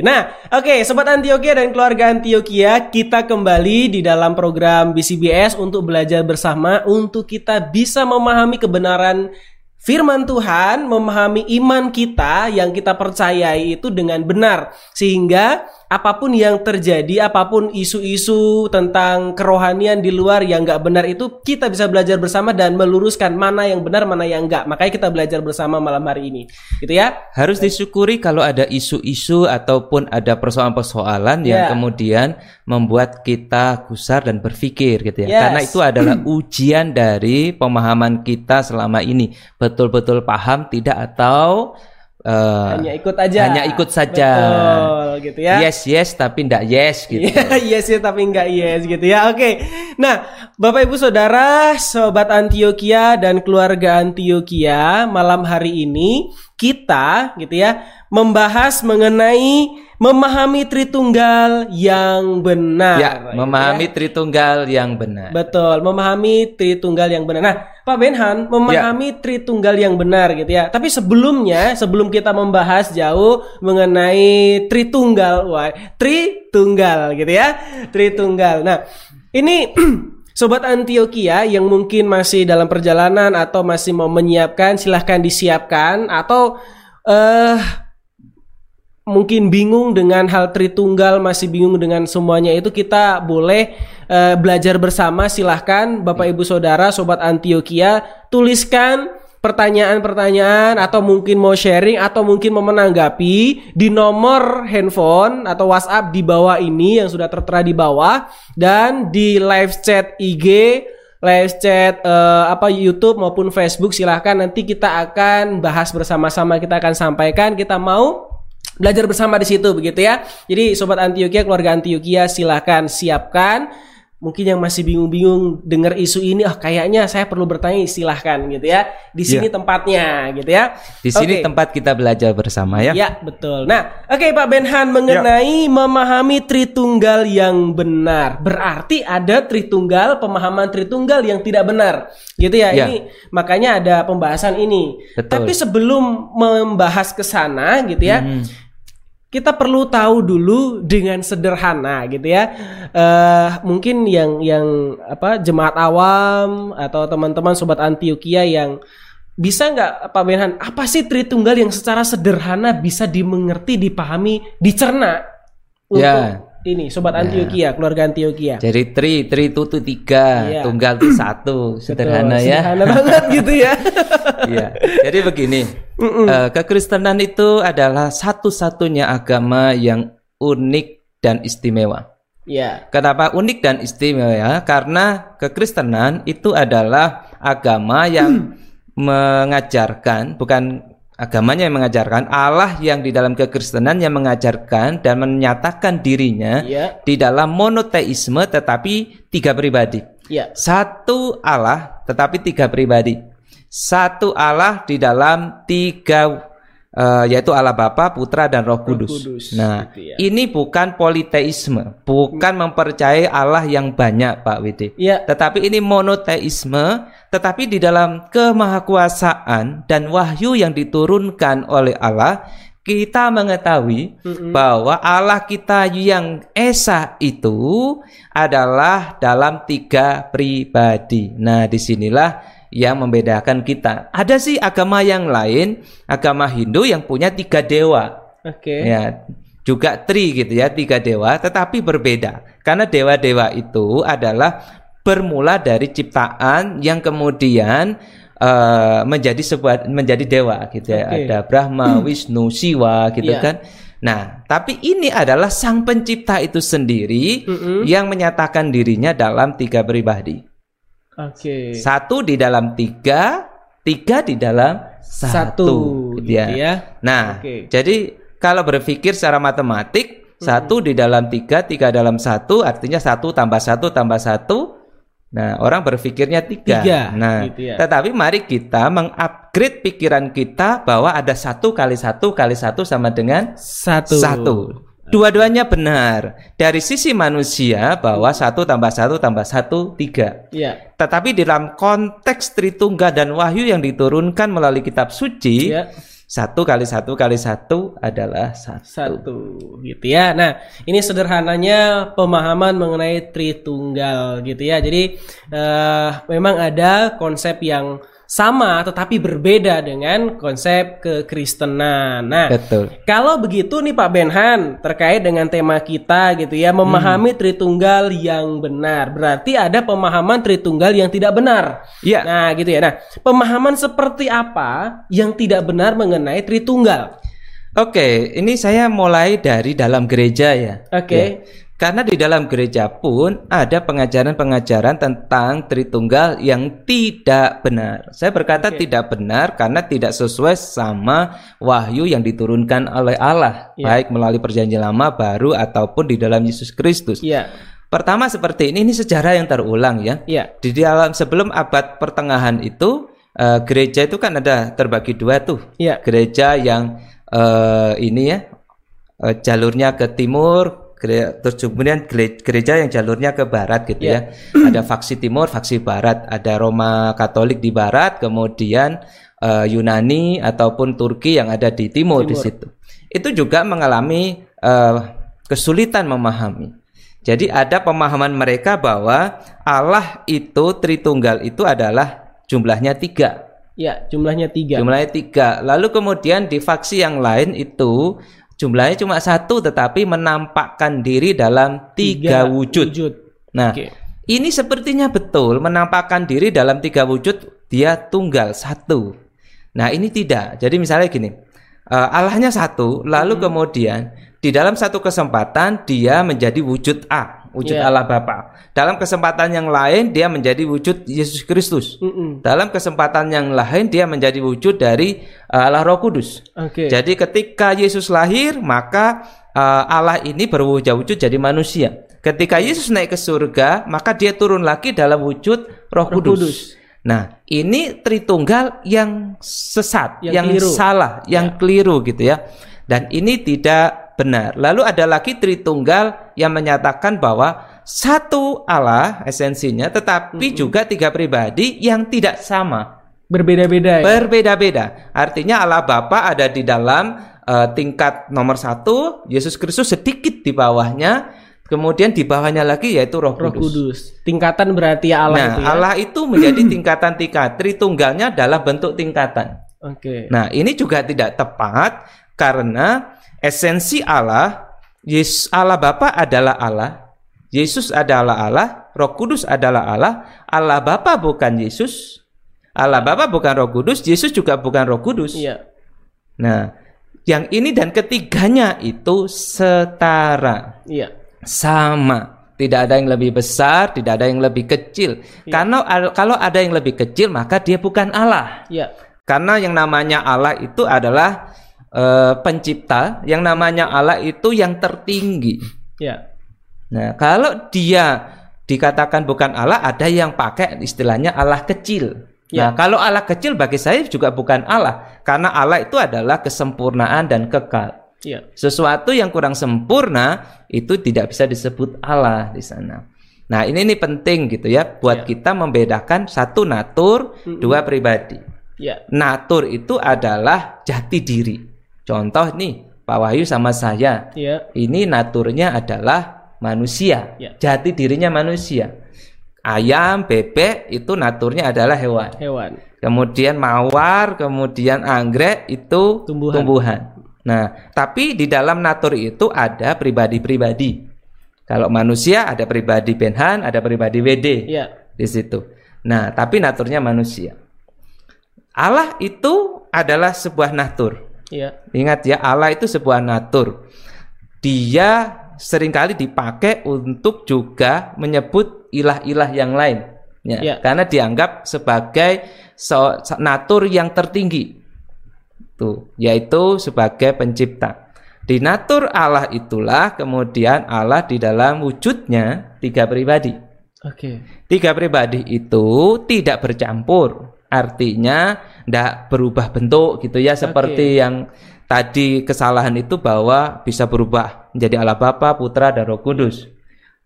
Nah, oke, sobat Antioquia dan keluarga Antioquia, kita kembali di dalam program BCBS untuk belajar bersama untuk kita bisa memahami kebenaran firman Tuhan, memahami iman kita yang kita percayai itu dengan benar. Sehingga apa pun yang terjadi, apa pun isu-isu tentang kerohanian di luar yang nggak benar itu kita bisa belajar bersama dan meluruskan mana yang benar, mana yang enggak. Makanya kita belajar bersama malam hari ini. Gitu ya. Harus disyukuri kalau ada isu-isu ataupun ada persoalan-persoalan yang Ya. kemudian membuat kita gusar dan berpikir gitu ya. Yes. Karena itu adalah ujian dari pemahaman kita selama ini. Betul-betul paham tidak atau eh, Hanya ikut aja. Hanya ikut saja. Betul, gitu ya. Yes, yes tapi tidak yes gitu. Iya, yes ya tapi enggak yes gitu ya. Oke. Nah, Bapak Ibu Saudara, sobat Antioquia dan keluarga Antioquia, malam hari ini kita gitu ya membahas mengenai memahami Tritunggal yang benar. Ya, gitu memahami ya. Tritunggal yang benar. Betul, memahami Tritunggal yang benar. Nah, Pak Benhan, memahami Tritunggal yang benar gitu ya. Tapi sebelumnya, sebelum kita membahas jauh mengenai Tritunggal, wah, Tritunggal gitu ya. Tritunggal. Nah, ini Sobat Antioquia yang mungkin masih dalam perjalanan atau masih mau menyiapkan, silahkan disiapkan atau eh mungkin bingung dengan hal Tritunggal, masih bingung dengan semuanya itu kita boleh eh, belajar bersama. Silahkan Bapak Ibu Saudara, Sobat Antioquia, tuliskan pertanyaan-pertanyaan atau mungkin mau sharing atau mungkin mau menanggapi di nomor handphone atau WhatsApp di bawah ini yang sudah tertera di bawah dan di live chat IG, live chat eh, apa YouTube maupun Facebook silahkan nanti kita akan bahas bersama-sama kita akan sampaikan kita mau belajar bersama di situ begitu ya. Jadi sobat Antioquia, keluarga Antioquia silahkan siapkan mungkin yang masih bingung-bingung dengar isu ini ah kayaknya saya perlu bertanya silahkan gitu ya di sini Iya. tempatnya gitu ya Di sini tempat kita belajar bersama ya. Ya betul. Nah, oke Pak Benhan mengenai memahami Tritunggal yang benar, berarti ada Tritunggal pemahaman Tritunggal yang tidak benar, gitu ya. Ya. Ini makanya ada pembahasan ini. Betul. Tapi sebelum membahas ke sana, gitu ya. Hmm. Kita perlu tahu dulu dengan sederhana gitu ya. Eh mungkin yang yang apa jemaat awam atau teman-teman sobat Antioquia yang bisa nggak Pak Benhan apa sih Tritunggal yang secara sederhana bisa dimengerti, dipahami, dicerna untuk Ya. Ini sobat Antioquia, keluarga Antioquia. Jadi tri, tri itu tuh tiga, Iya. tunggal itu satu, sederhana Betul, ya. Sederhana banget gitu ya. Iya. Jadi begini, eh, kekristenan itu adalah satu-satunya agama yang unik dan istimewa. Iya. Kenapa unik dan istimewa? Karena kekristenan itu adalah agama yang mengajarkan, bukan agamanya yang mengajarkan, Allah yang di dalam kekristenan yang mengajarkan dan menyatakan dirinya Iya. di dalam monoteisme tetapi tiga pribadi. Iya. Satu Allah tetapi tiga pribadi. Satu Allah di dalam tiga eh, yaitu Allah Bapa, Putra dan Roh Kudus. Kudus, Nah, gitu ya. ini bukan politeisme, bukan mempercayai Allah yang banyak, Pak Widi. Iya. Tetapi ini monoteisme, tetapi di dalam kemahakuasaan dan wahyu yang diturunkan oleh Allah, kita mengetahui bahwa Allah kita yang esa itu adalah dalam tiga pribadi. Nah, di sinilah yang membedakan kita. Ada sih agama yang lain, agama Hindu yang punya tiga dewa. Oke. Ya, juga tri gitu ya, tiga dewa, tetapi berbeda. Karena dewa-dewa itu adalah bermula dari ciptaan yang kemudian eh, menjadi sebuah menjadi dewa gitu ya. Ada Brahma, Wisnu, Siwa gitu Iya. kan. Nah, tapi ini adalah sang pencipta itu sendiri Mm-mm. yang menyatakan dirinya dalam tiga pribadi. Oke. Satu di dalam tiga, tiga di dalam Satu, satu, gitu ya. ya. Nah, Oke. jadi kalau berpikir secara matematik, satu di dalam tiga, tiga dalam satu, artinya satu tambah satu tambah satu. Nah, orang berpikirnya tiga. Tiga, nah, gitu ya. tetapi mari kita mengupgrade pikiran kita bahwa ada satu kali satu kali satu sama dengan Satu. satu. Dua-duanya benar. Dari sisi manusia bahwa satu tambah satu tambah satu tiga. Iya. Tetapi dalam konteks Tritunggal dan Wahyu yang diturunkan melalui kitab suci, Iya. Satu kali satu kali satu adalah satu. Satu gitu ya. Nah, ini sederhananya pemahaman mengenai Tritunggal gitu ya. Jadi eh, memang ada konsep yang sama tetapi berbeda dengan konsep kekristenan. Nah, Betul. Kalau begitu nih Pak Benhan terkait dengan tema kita gitu ya memahami Tritunggal yang benar berarti ada pemahaman Tritunggal yang tidak benar. Iya. Nah gitu ya. Nah pemahaman seperti apa yang tidak benar mengenai Tritunggal? Oke, ini saya mulai dari dalam gereja ya. Oke. Ya. Karena di dalam gereja pun ada pengajaran-pengajaran tentang Tritunggal yang tidak benar. Saya berkata Oke. tidak benar karena tidak sesuai sama wahyu yang diturunkan oleh Allah, Iya. baik melalui perjanjian lama, baru ataupun di dalam Yesus Kristus. Iya. Pertama seperti ini, ini sejarah yang terulang ya. Iya. Di dalam sebelum abad pertengahan itu eh, gereja itu kan ada terbagi dua tuh. Iya. Gereja yang eh, ini ya eh, jalurnya ke timur, terus kemudian gere- gereja yang jalurnya ke barat gitu Iya. ya. Ada faksi timur, faksi barat, ada Roma Katolik di barat, kemudian eh, Yunani ataupun Turki yang ada di timur, di Timur. situ. Itu juga mengalami eh, kesulitan memahami. Jadi ada pemahaman mereka bahwa Allah itu Tritunggal itu adalah jumlahnya tiga. Iya. Jumlahnya tiga. Jumlahnya tiga. Lalu kemudian di faksi yang lain itu jumlahnya cuma satu tetapi menampakkan diri dalam tiga, wujud. Nah, Oke. ini sepertinya betul menampakkan diri dalam tiga wujud dia tunggal satu. Nah, ini tidak. Jadi misalnya gini, eh, Allahnya satu, lalu kemudian di dalam satu kesempatan dia menjadi wujud A, wujud Iya. Allah Bapa. Dalam kesempatan yang lain dia menjadi wujud Yesus Kristus. Mm-mm. Dalam kesempatan yang lain dia menjadi wujud dari eh, Allah Roh Kudus. Oke. Jadi ketika Yesus lahir, maka eh, Allah ini berwujud-wujud jadi manusia. Ketika Yesus naik ke surga, maka dia turun lagi dalam wujud Roh, Roh Kudus. Kudus. Nah, ini Tritunggal yang sesat, Yang yang, keliru. Ya. salah, yang keliru gitu ya. Dan ini tidak benar. Lalu ada lagi Tritunggal yang menyatakan bahwa satu Allah esensinya, tetapi juga tiga pribadi yang tidak sama Berbeda-beda ya. berbeda-beda. Artinya Allah Bapa ada di dalam eh, tingkat nomor satu, Yesus Kristus sedikit di bawahnya, kemudian di bawahnya lagi yaitu Roh Roh Kudus. Kudus. Tingkatan berarti ya Allah nah, itu ya. Allah itu menjadi tingkatan-tingkat. Tritunggalnya adalah bentuk tingkatan. Oke. Nah, ini juga tidak tepat karena esensi Allah, Yesus Allah Bapa adalah Allah, Yesus adalah Allah, Roh Kudus adalah Allah, Allah Bapa bukan Yesus, Allah Bapa bukan Roh Kudus, Yesus juga bukan Roh Kudus. Iya. Nah, yang ini dan ketiganya itu setara, Iya. sama. Tidak ada yang lebih besar, tidak ada yang lebih kecil. Karena al- kalau ada yang lebih kecil, maka dia bukan Allah. Iya. Karena yang namanya Allah itu adalah eh, pencipta, yang namanya Allah itu yang tertinggi. Iya. Nah, kalau dia dikatakan bukan Allah, ada yang pakai istilahnya Allah kecil. Ya. Nah, kalau Allah kecil bagi saya juga bukan Allah, karena Allah itu adalah kesempurnaan dan kekal. Iya. Sesuatu yang kurang sempurna itu tidak bisa disebut Allah di sana. Nah, ini ini penting gitu ya buat Ya. kita membedakan satu natur, dua pribadi. Iya. Natur itu adalah jati diri. Contoh nih, Pak Wahyu sama saya. Iya. Ini naturnya adalah manusia. Ya. Jati dirinya manusia. Ayam, bebek itu naturnya adalah hewan. Hewan. Kemudian mawar, kemudian anggrek itu Tumbuhan. tumbuhan. Nah, tapi di dalam natur itu ada pribadi-pribadi. Kalau manusia ada pribadi Benhan, ada pribadi WD Iya. di situ. Nah, tapi naturnya manusia. Allah itu adalah sebuah natur. Iya. Ingat ya, Allah itu sebuah natur. Dia sering kali dipakai untuk juga menyebut ilah-ilah yang lain. Ya, Ya. Karena dianggap sebagai so- natur yang tertinggi. Tuh, yaitu sebagai pencipta. Di natur Allah itulah kemudian Allah di dalam wujudnya tiga pribadi. Oke. Tiga pribadi itu tidak bercampur. Artinya tidak berubah bentuk gitu ya seperti yang tadi kesalahan itu bahwa bisa berubah menjadi Allah Bapa, Putra dan Roh Kudus.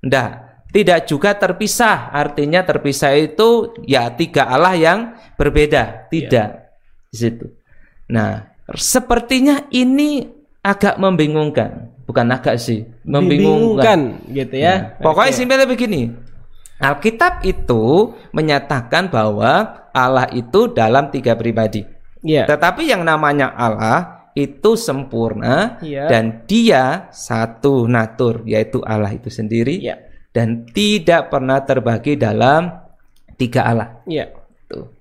Ndak, tidak juga terpisah. Artinya terpisah itu ya tiga Allah yang berbeda, tidak di situ. Nah, sepertinya ini agak membingungkan, bukan agak sih, membingungkan. Membingungkan gitu ya. Nah, pokoknya Oke. simpelnya begini. Alkitab itu menyatakan bahwa Allah itu dalam tiga pribadi. Iya. Tetapi yang namanya Allah itu sempurna Iya. dan dia satu natur yaitu Allah itu sendiri Iya. dan tidak pernah terbagi dalam tiga Allah. Tuh.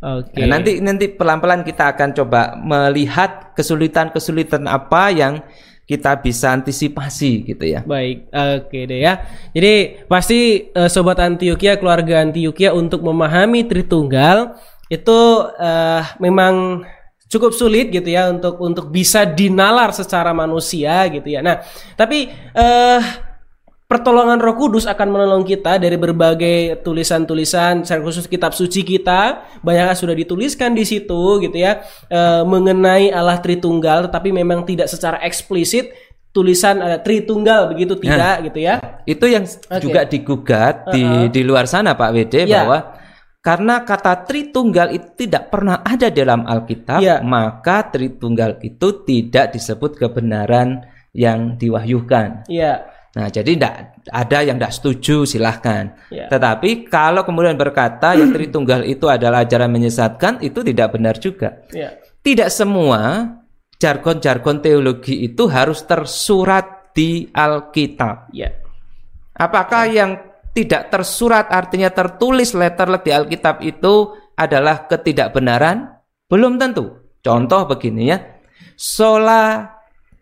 Oke. Nah, nanti nanti pelan-pelan kita akan coba melihat kesulitan-kesulitan apa yang kita bisa antisipasi gitu ya. Baik, oke deh ya. Jadi pasti eh, sobat Antioquia, keluarga Antioquia untuk memahami Tritunggal itu eh, memang cukup sulit gitu ya untuk untuk bisa dinalar secara manusia gitu ya. Nah, tapi eh pertolongan Roh Kudus akan menolong kita dari berbagai tulisan-tulisan, secara khusus kitab suci kita, banyak sudah dituliskan di situ gitu ya, eh, mengenai Allah Tritunggal, tetapi memang tidak secara eksplisit tulisan ada Tritunggal begitu tidak gitu ya. Itu yang juga digugat di di luar sana Pak WD Iya. bahwa karena kata Tritunggal itu tidak pernah ada dalam Alkitab, Iya. maka Tritunggal itu tidak disebut kebenaran yang diwahyukan. Iya. Nah, jadi tidak ada yang tidak setuju, silahkan. Ya. Tetapi kalau kemudian berkata yang Tritunggal itu adalah ajaran menyesatkan, itu tidak benar juga. Iya. Tidak semua jargon-jargon teologi itu harus tersurat di Alkitab. Iya. Apakah yang tidak tersurat artinya tertulis letterlet di Alkitab itu adalah ketidakbenaran? Belum tentu. Contoh begini ya. Sola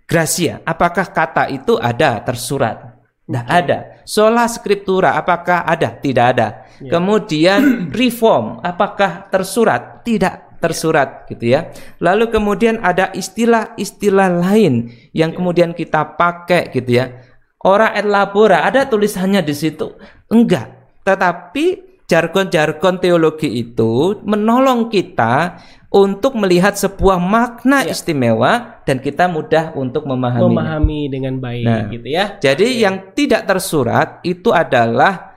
gracia, apakah kata itu ada tersurat? Tidak ada. Sola scriptura, apakah ada? Tidak ada. Kemudian reform, apakah tersurat? Tidak tersurat gitu ya. Lalu kemudian ada istilah-istilah lain yang kemudian kita pakai gitu ya. Ora et labora, ada tulisannya di situ. Enggak. Tetapi jargon-jargon teologi itu menolong kita untuk melihat sebuah makna istimewa dan kita mudah untuk memahaminya. Memahami dengan baik Nah. gitu ya. Jadi yang tidak tersurat itu adalah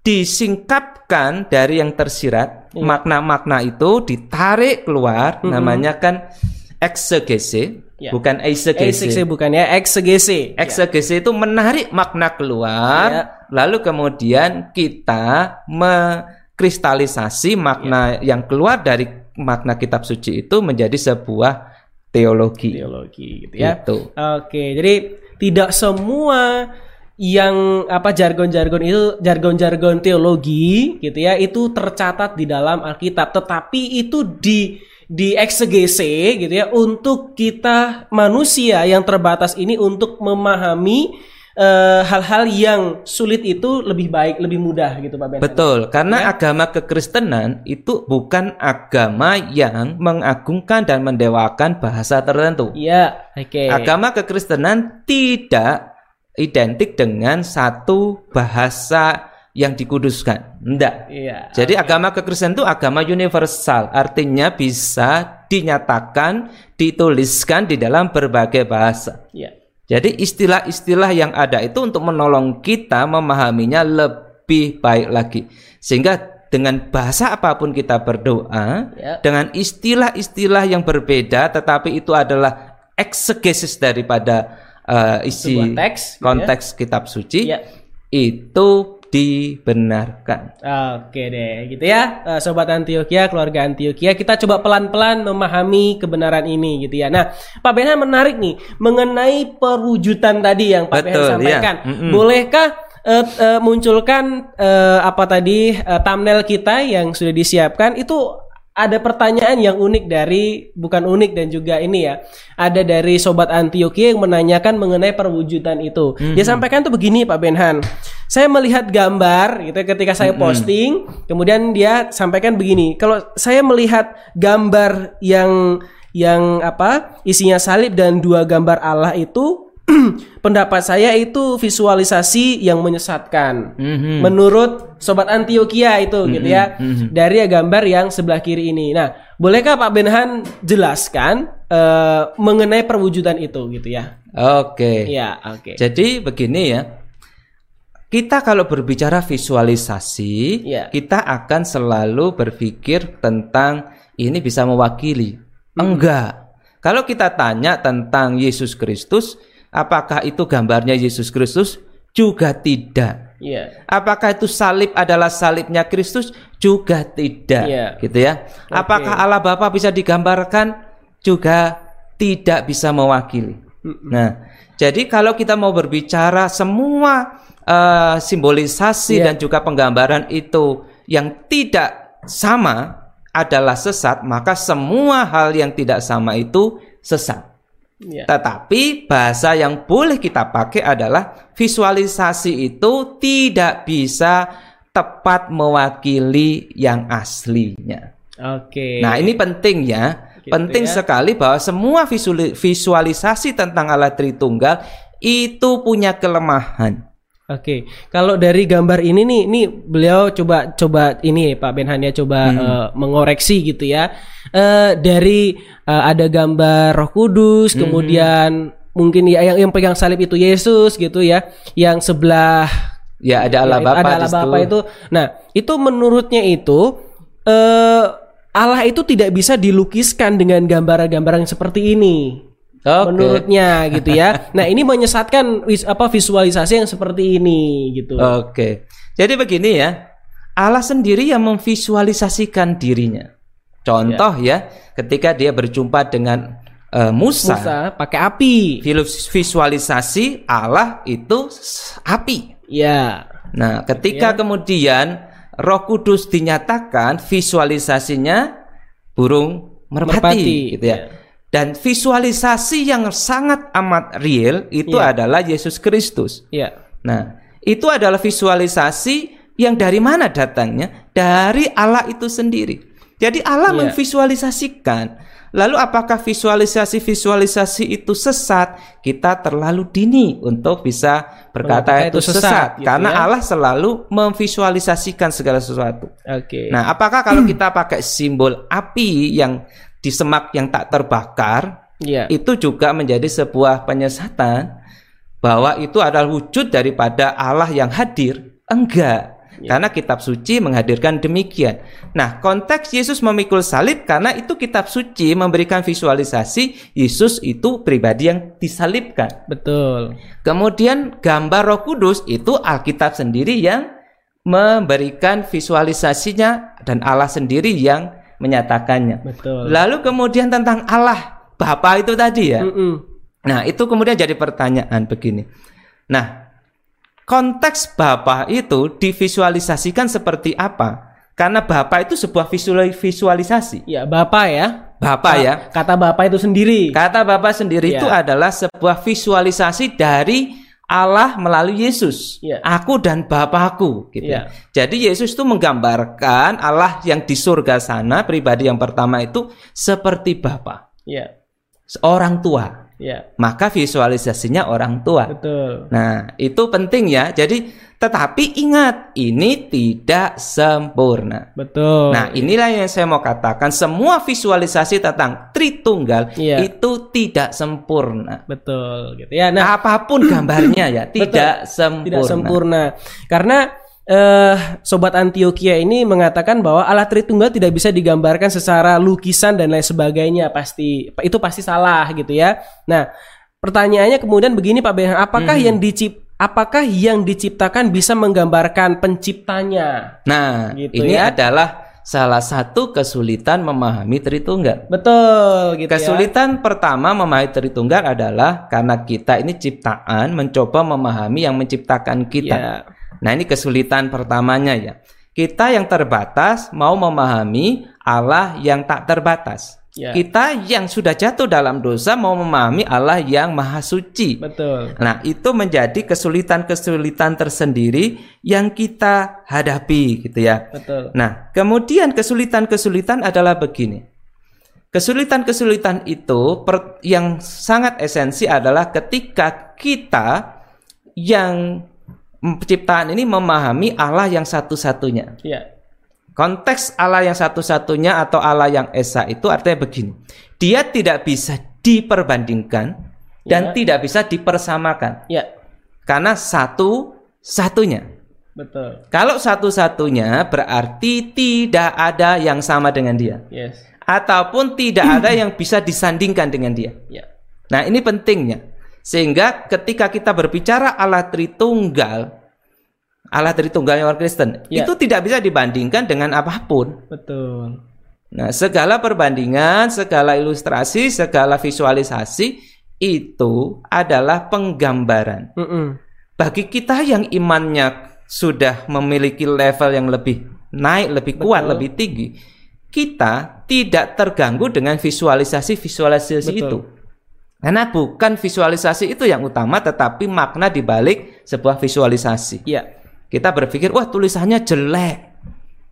disingkapkan dari yang tersirat. Iya. Makna-makna itu ditarik keluar namanya kan eksegese, Ya. bukan Eksegese eisegese. bukan ya, eksegese. Eksegese itu menarik makna keluar, Ya. lalu kemudian kita mengkristalisasi makna Ya. yang keluar dari makna kitab suci itu menjadi sebuah teologi. teologi gitu ya. Gitu. Oke, jadi tidak semua yang apa jargon-jargon itu jargon-jargon teologi gitu ya itu tercatat di dalam Alkitab tetapi itu di di eksegese gitu ya untuk kita manusia yang terbatas ini untuk memahami eh, hal-hal yang sulit itu lebih baik lebih mudah gitu Pak Ben. Betul, karena Ya. agama kekristenan itu bukan agama yang mengagungkan dan mendewakan bahasa tertentu. Iya, oke. Agama kekristenan tidak identik dengan satu bahasa yang dikuduskan. Tidak. Iya. Jadi agama kekristenan itu agama universal, artinya bisa dinyatakan, dituliskan di dalam berbagai bahasa. Iya. Jadi istilah-istilah yang ada itu untuk menolong kita memahaminya lebih baik lagi. Sehingga dengan bahasa apa pun kita berdoa, Ya. dengan istilah-istilah yang berbeda tetapi itu adalah eksegesis daripada eh, isi gitu ya. konteks kitab suci, Ya. itu dibenarkan. Oke deh, gitu ya, Eh, sobat Antioquia, keluarga Antioquia, kita coba pelan-pelan memahami kebenaran ini, gitu ya. Nah, Pak Benhan menarik nih mengenai perwujudan tadi yang Pak Benhan Betul, sampaikan. ya. Mm-mm. Bolehkah eh, eh, munculkan eh, apa tadi eh, thumbnail kita yang sudah disiapkan itu? Ada pertanyaan yang unik dari bukan unik dan juga ini ya. Ada dari sobat Antioquia yang menanyakan mengenai perwujudan itu. Dia sampaikan tuh begini Pak Benhan. Saya melihat gambar gitu ketika saya posting, kemudian dia sampaikan begini. Kalau saya melihat gambar yang yang apa? isinya salib dan dua gambar Allah itu pendapat saya itu visualisasi yang menyesatkan. Mhm. Menurut sobat Antioquia itu gitu ya. Dari gambar yang sebelah kiri ini. Nah, bolehkah Pak Benhan jelaskan eh, mengenai perwujudan itu gitu ya? Oke. Iya, oke. Jadi begini ya. Kita kalau berbicara visualisasi, Iya. kita akan selalu berpikir tentang ini bisa mewakili. Enggak. Kalau kita tanya tentang Yesus Kristus, apakah itu gambarnya Yesus Kristus? Juga tidak. Iya. Apakah itu salib adalah salibnya Kristus? Juga tidak. Iya. Gitu ya. Apakah Allah Bapa bisa digambarkan? Juga tidak bisa mewakili. Nah, jadi kalau kita mau berbicara semua eh, simbolisasi Iya. dan juga penggambaran itu yang tidak sama adalah sesat, maka semua hal yang tidak sama itu sesat. Iya. Tetapi bahasa yang boleh kita pakai adalah visualisasi itu tidak bisa tepat mewakili yang aslinya. Oke. Nah, ini penting ya. Gitu penting ya. sekali bahwa semua visualisasi tentang Allah Tritunggal itu punya kelemahan. Oke, kalau dari gambar ini nih, nih beliau coba coba ini Pak Benhan ya coba eh, mengoreksi gitu ya. Eh, dari eh, ada gambar Roh Kudus, kemudian mungkin ya yang yang pegang salib itu Yesus gitu ya, yang sebelah Ya, ada Allah ya, Bapa ada Allah. Bapa itu. Nah, itu menurutnya itu eh Allah itu tidak bisa dilukiskan dengan gambaran-gambaran seperti ini. Oke. Menurutnya gitu ya. Nah, ini menyesatkan wis- apa visualisasi yang seperti ini gitu. Oke. Jadi begini ya. Allah sendiri yang memvisualisasikan dirinya. Contoh ya, ketika dia berjumpa dengan eh, Musa, Musa pakai api. Visualisasi Allah itu api. Ya. Nah, ketika kemudian Roh Kudus dinyatakan visualisasinya burung merpati, Merpati, gitu ya. ya. Dan visualisasi yang sangat amat real itu Iya. adalah Yesus Kristus. Iya. Nah, itu adalah visualisasi yang dari mana datangnya? Dari Allah itu sendiri. Jadi Allah Iya. memvisualisasikan. Lalu apakah visualisasi-visualisasi itu sesat? Kita terlalu dini untuk bisa berkata Mengatakan itu itu sesat, sesat, gitu karena ya. Allah selalu memvisualisasikan segala sesuatu. Oke. Nah, apakah kalau kita pakai simbol api yang di semak yang tak terbakar, Iya. itu juga menjadi sebuah penyesatan bahwa itu adalah wujud daripada Allah yang hadir? Enggak. Karena kitab suci menghadirkan demikian. Nah, konteks Yesus memikul salib karena itu kitab suci memberikan visualisasi Yesus itu pribadi yang disalibkan. Betul. Kemudian gambar Roh Kudus itu Alkitab sendiri yang memberikan visualisasinya dan Allah sendiri yang menyatakannya. Betul. Lalu kemudian tentang Allah Bapa itu tadi ya. Mm-mm. Nah, itu kemudian jadi pertanyaan begini. Nah, konteks Bapa itu divisualisasikan seperti apa? Karena Bapa itu sebuah visual- visualisasi. Ya, Bapak ya. Bapak ya. Kata Bapak itu sendiri. Kata Bapa sendiri Ya. itu adalah sebuah visualisasi dari Allah melalui Yesus. Ya. Aku dan Bapakku gitu. Ya. Jadi Yesus itu menggambarkan Allah yang di surga sana pribadi yang pertama itu seperti Bapa, Ya. seorang tua. Ya. Maka visualisasinya orang tua. Betul. Nah, itu penting ya. Jadi, tetapi ingat, ini tidak sempurna. Betul. Nah, inilah yang saya mau katakan. Semua visualisasi tentang Tritunggal Iya. itu tidak sempurna. betul gitu ya. Nah, Apa pun gambarnya ya, tidak sempurna. tidak sempurna. Karena eh sobat Antioquia ini mengatakan bahwa Allah Tritunggal tidak bisa digambarkan secara lukisan dan lain sebagainya pasti itu pasti salah gitu ya. Nah, pertanyaannya kemudian begini Pak Benhan, apakah Hmm. yang dicip apakah yang diciptakan bisa menggambarkan penciptanya? Nah, Gitu ini ya. adalah salah satu kesulitan memahami Tritunggal. Betul gitu ya. Kesulitan pertama memahami Tritunggal adalah karena kita ini ciptaan mencoba memahami yang menciptakan kita. Ya. Nah, ini kesulitan pertamanya ya. Kita yang terbatas mau memahami Allah yang tak terbatas. Ya. Kita yang sudah jatuh dalam dosa mau memahami Allah yang maha suci. Betul. Nah, itu menjadi kesulitan-kesulitan tersendiri yang kita hadapi gitu ya. Betul. Nah, kemudian kesulitan-kesulitan adalah begini. Kesulitan-kesulitan itu per- yang sangat esensi adalah ketika kita yang penciptaan ini memahami Allah yang satu-satunya. Ya. Konteks Allah yang satu-satunya atau Allah yang esa itu artinya begini. Dia tidak bisa diperbandingkan dan Ya. tidak bisa dipersamakan Ya. karena satu-satunya. Betul. Kalau satu-satunya berarti tidak ada yang sama dengan dia Yes. ataupun tidak ada yang bisa disandingkan dengan dia. Ya. Nah, ini pentingnya. Sehingga ketika kita berbicara Allah Tritunggal, Allah Tritunggal yang orang Kristen, Ya. itu tidak bisa dibandingkan dengan apa pun. Betul. Nah, segala perbandingan, segala ilustrasi, segala visualisasi itu adalah penggambaran. Mm-mm. Bagi kita yang imannya sudah memiliki level yang lebih naik, lebih kuat, Betul. lebih tinggi, kita tidak terganggu dengan visualisasi-visualisasi itu. Karena bukan visualisasi itu yang utama, tetapi makna di balik sebuah visualisasi. Ya. Kita berpikir, wah tulisannya jelek.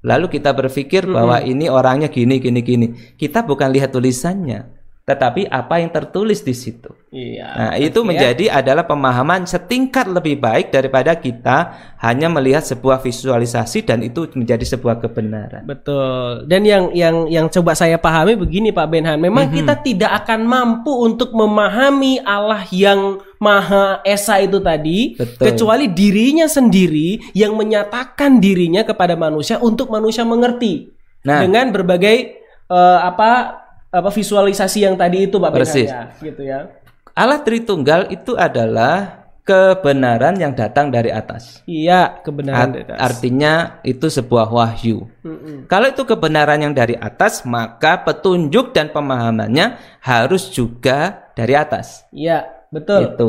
Lalu kita berpikir bahwa ini orangnya gini, gini, gini. Kita bukan lihat tulisannya, tetapi apa yang tertulis di situ. Iya. Nah, itu ya. menjadi adalah pemahaman setingkat lebih baik daripada kita hanya melihat sebuah visualisasi dan itu menjadi sebuah kebenaran. Betul. Dan yang yang yang coba saya pahami begini Pak Benhan, memang Mhm. kita tidak akan mampu untuk memahami Allah yang Maha Esa itu tadi Betul. kecuali dirinya sendiri yang menyatakan dirinya kepada manusia untuk manusia mengerti. Nah. Dengan berbagai eh, apa apa visualisasi yang tadi itu Pak Persis. Ya, gitu ya. Allah Tritunggal itu adalah kebenaran yang datang dari atas. Iya, kebenaran Art- di atas. artinya itu sebuah wahyu. Mm-mm. Kalau itu kebenaran yang dari atas, maka petunjuk dan pemahamannya harus juga dari atas. Iya, betul. Itu.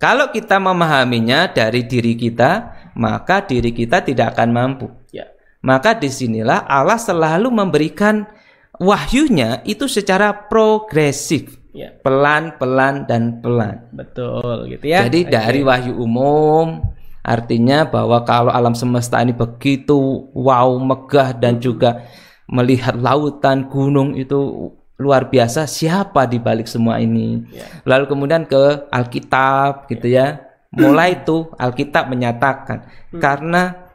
Kalau kita memahaminya dari diri kita, maka diri kita tidak akan mampu. Ya. Maka di sinilah Allah selalu memberikan wahyunya itu secara progresif, Ya, pelan-pelan dan pelan. betul gitu ya. Jadi Oke. dari wahyu umum artinya bahwa kalau alam semesta ini begitu wow megah dan juga melihat lautan gunung itu luar biasa siapa di balik semua ini. Ya. Lalu kemudian ke Alkitab gitu ya. Mulai itu Alkitab menyatakan karena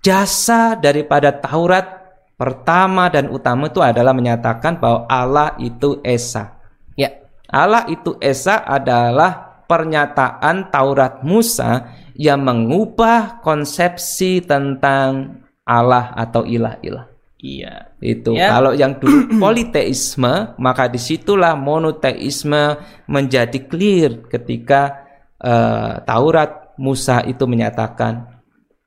jasa daripada Taurat pertama dan utama itu adalah menyatakan bahwa Allah itu Esa. Ya, Allah itu Esa adalah pernyataan Taurat Musa yang mengubah konsepsi tentang Allah atau ilah-ilah. iya. Itu Ya. kalau yang dulu politeisme, maka di situlah monoteisme menjadi clear ketika eh, Taurat Musa itu menyatakan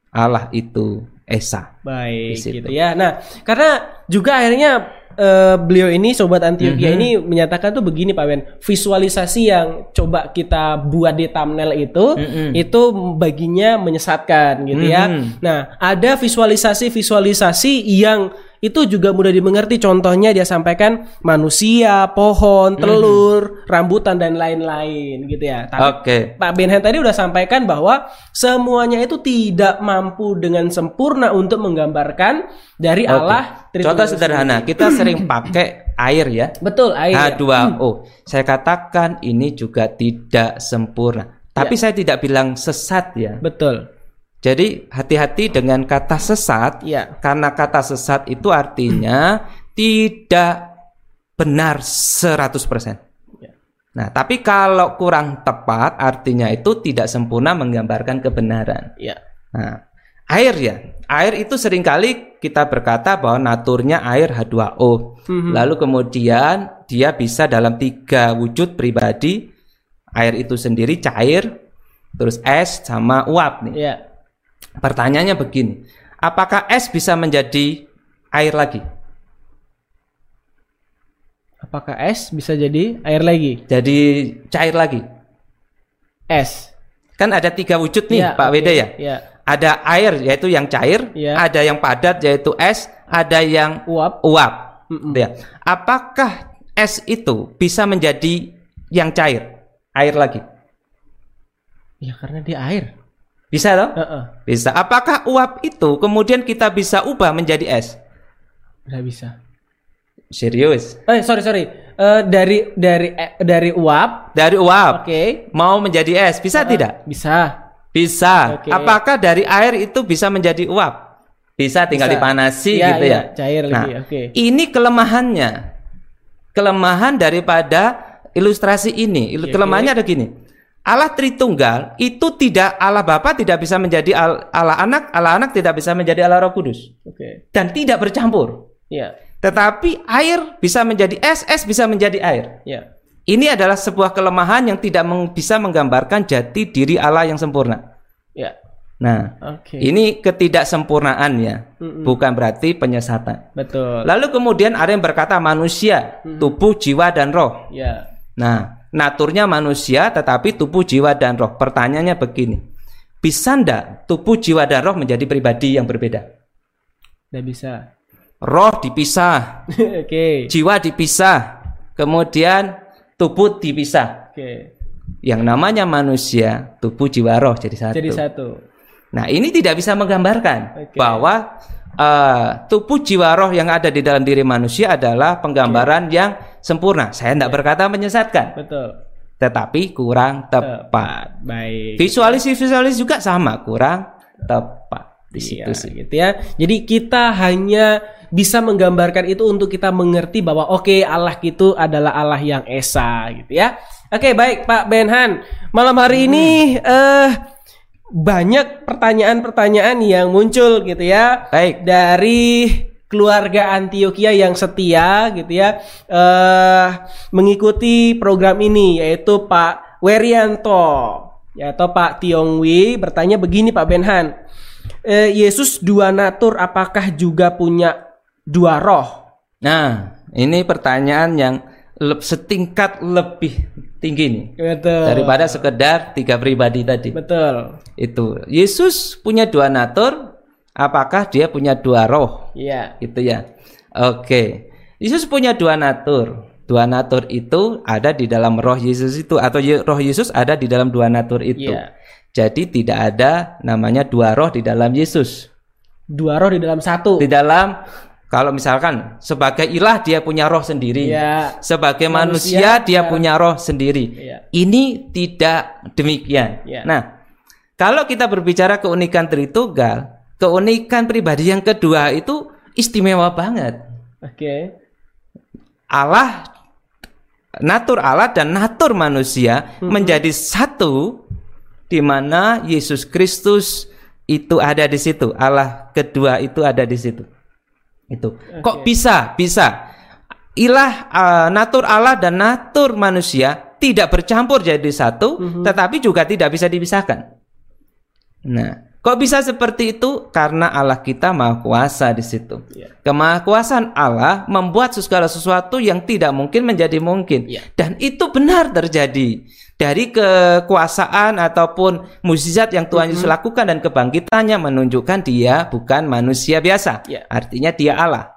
Allah itu Esa. Baik gitu ya. Nah, karena juga akhirnya eh, beliau ini sobat Antioquia Mhm. ini menyatakan tuh begini Pak Ben, visualisasi yang coba kita buat di thumbnail itu Mhm. itu baginya menyesatkan gitu ya. Mhm. Nah, ada visualisasi-visualisasi yang itu juga mudah dimengerti. Contohnya dia sampaikan manusia, pohon, telur, rambutan dan lain-lain gitu ya. Tapi Oke. Pak Benhan tadi udah sampaikan bahwa semuanya itu tidak mampu dengan sempurna untuk menggambarkan dari Oke. Allah. Contoh sederhana, kita sering pakai air ya. Betul, air. ya. H2O. Saya katakan ini juga tidak sempurna. Tapi saya tidak bilang sesat ya. Betul. Jadi hati-hati dengan kata sesat Ya. karena kata sesat itu artinya tidak benar 100%. Ya. Nah, tapi kalau kurang tepat artinya itu tidak sempurna menggambarkan kebenaran. Ya. Nah, air ya. Air itu sering kali kita berkata bahwa naturnya air H2O. Mhm. Lalu kemudian dia bisa dalam tiga wujud pribadi. Air itu sendiri cair, terus es sama uap nih. Ya. Pertanyaannya begini, apakah es bisa menjadi air lagi? Apakah es bisa jadi air lagi? Jadi cair lagi? Es. Kan ada tiga wujud nih, Ya, Pak oke. Wede ya. Ya. Ada air yaitu yang cair, Ya. ada yang padat yaitu es, ada yang Uap. uap. Mm-mm. Ya. Apakah es itu bisa menjadi yang cair, air lagi? Ya karena dia air. Bisa toh? Heeh. Bisa. Apakah uap itu kemudian kita bisa ubah menjadi es? Nggak bisa. Serius? Eh sorry sorry. Eh, dari dari eh, dari uap. Dari uap Oke. mau menjadi es, bisa tidak? Bisa. Bisa. Oke. Apakah dari air itu bisa menjadi uap? Bisa tinggal Bisa. dipanasi Iya, gitu iya, ya. cair nah, lagi, oke. Ini kelemahannya. Kelemahan daripada ilustrasi ini. Il- Oke, Kelemahannya ada gini. Allah Tritunggal itu tidak Allah Bapa tidak bisa menjadi al- Allah Anak, Allah Anak tidak bisa menjadi Allah Roh Kudus Oke. dan tidak bercampur. Ya. Tetapi air bisa menjadi es, es bisa menjadi air. Ya. Ini adalah sebuah kelemahan yang tidak meng- bisa menggambarkan jati diri Allah yang sempurna. Ya. Nah, Oke. ini ketidaksempurnaan ya, Mm-mm. bukan berarti penyesatan. Betul. Lalu kemudian ada yang berkata manusia, tubuh, jiwa, dan roh. Ya. Nah, naturnya manusia tetapi tubuh, jiwa, dan roh. Pertanyaannya begini, bisa ndak tubuh, jiwa, dan roh menjadi pribadi yang berbeda? Nggak bisa. Roh dipisah, Oke. jiwa dipisah, kemudian tubuh dipisah. Oke. Yang namanya manusia, tubuh, jiwa, roh jadi satu. Jadi satu. Nah, ini tidak bisa menggambarkan Oke. bahwa eh, tubuh jiwa roh yang ada di dalam diri manusia adalah penggambaran yang sempurna. Saya tidak berkata menyesatkan, Betul. tetapi kurang tepat. Baik. Visualis-visualis juga sama, kurang tepat di Iya, situ sih. gitu ya. Jadi kita hanya bisa menggambarkan itu untuk kita mengerti bahwa oke Allah itu adalah Allah yang esa gitu ya. Oke baik Pak Benhan malam hari ini eh banyak pertanyaan-pertanyaan yang muncul gitu ya. Baik. dari keluarga Antioquia yang setia gitu ya eh mengikuti program ini yaitu Pak Werianto ya atau Pak Tiongwi bertanya begini Pak Benhan Eh, Yesus dua natur apakah juga punya dua roh? Nah, ini pertanyaan yang le- setingkat lebih tinggi nih. Betul. Daripada sekedar tiga pribadi tadi. betul. Itu Yesus punya dua natur, apakah dia punya dua roh? iya gitu ya. Oke. Yesus punya dua natur. Dua natur itu ada di dalam roh Yesus itu atau roh Yesus ada di dalam dua natur itu. Iya. Jadi tidak ada namanya dua roh di dalam Yesus. Dua roh di dalam satu. Di dalam kalau misalkan sebagai ilah dia punya roh sendiri. Iya. Sebagai Manusia, manusia, dia ya. punya roh sendiri. Iya. Ini tidak demikian. Iya. Nah, kalau kita berbicara keunikan Tritunggal, keunikan pribadi yang kedua itu istimewa banget. Oke. Allah natur Allah dan natur manusia Hmm. menjadi satu di mana Yesus Kristus itu ada di situ. Allah kedua itu ada di situ. Itu. Kok bisa? Bisa. Ilah eh, natur Allah dan natur manusia tidak bercampur jadi satu, Mhm. tetapi juga tidak bisa dipisahkan. Nah, kok bisa seperti itu? Karena Allah kita maha kuasa di situ. Iya. Kemahakuasaan Allah membuat segala sesuatu yang tidak mungkin menjadi mungkin. Iya. Dan itu benar terjadi. Dari kekuasaan ataupun mukjizat yang Tuhan Yesus lakukan dan kebangkitannya menunjukkan dia bukan manusia biasa. Iya. Artinya dia Allah.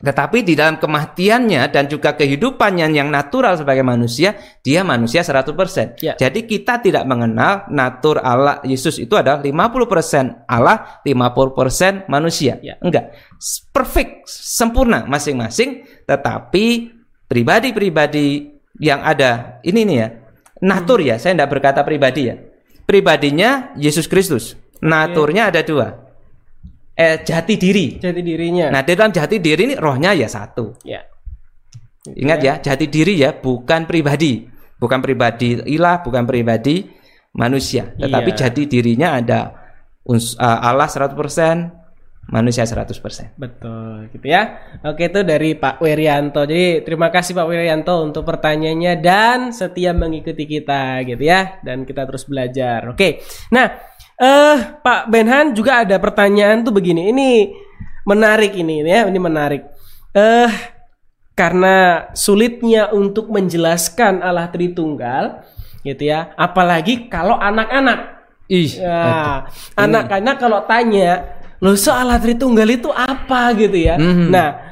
Tetapi di dalam kematiannya dan juga kehidupannya yang natural sebagai manusia, dia manusia 100%. Ya. Jadi kita tidak mengenal natur Allah Yesus itu adalah 50% Allah, 50% manusia. Ya. Enggak. Perfect, sempurna masing-masing, tetapi pribadi-pribadi yang ada ini nih ya. Natur ya, saya tidak berkata pribadi ya. Pribadinya Yesus Kristus. Naturnya ada dua. Eh jati diri. Jati dirinya. Nah, di dalam jati diri ini rohnya ya satu. ya. Ingat ya, jati diri ya bukan pribadi. Bukan pribadi ilah, bukan pribadi manusia. Tetapi Iya. jati dirinya ada uns- uh, Allah 100%, manusia 100%. Betul, gitu ya. Oke, itu dari Pak Wirianto. Jadi terima kasih Pak Wirianto untuk pertanyaannya dan setia mengikuti kita, gitu ya. Dan kita terus belajar. Oke, nah eh Pak Benhan juga ada pertanyaan tuh begini. Ini menarik ini, ya. Ini menarik. Eh karena sulitnya untuk menjelaskan Allah Tritunggal, gitu ya. Apalagi kalau anak-anak. Ih, Ya, anak-anak kalau tanya, lo soal Tritunggal itu apa gitu ya. Mhm. Nah,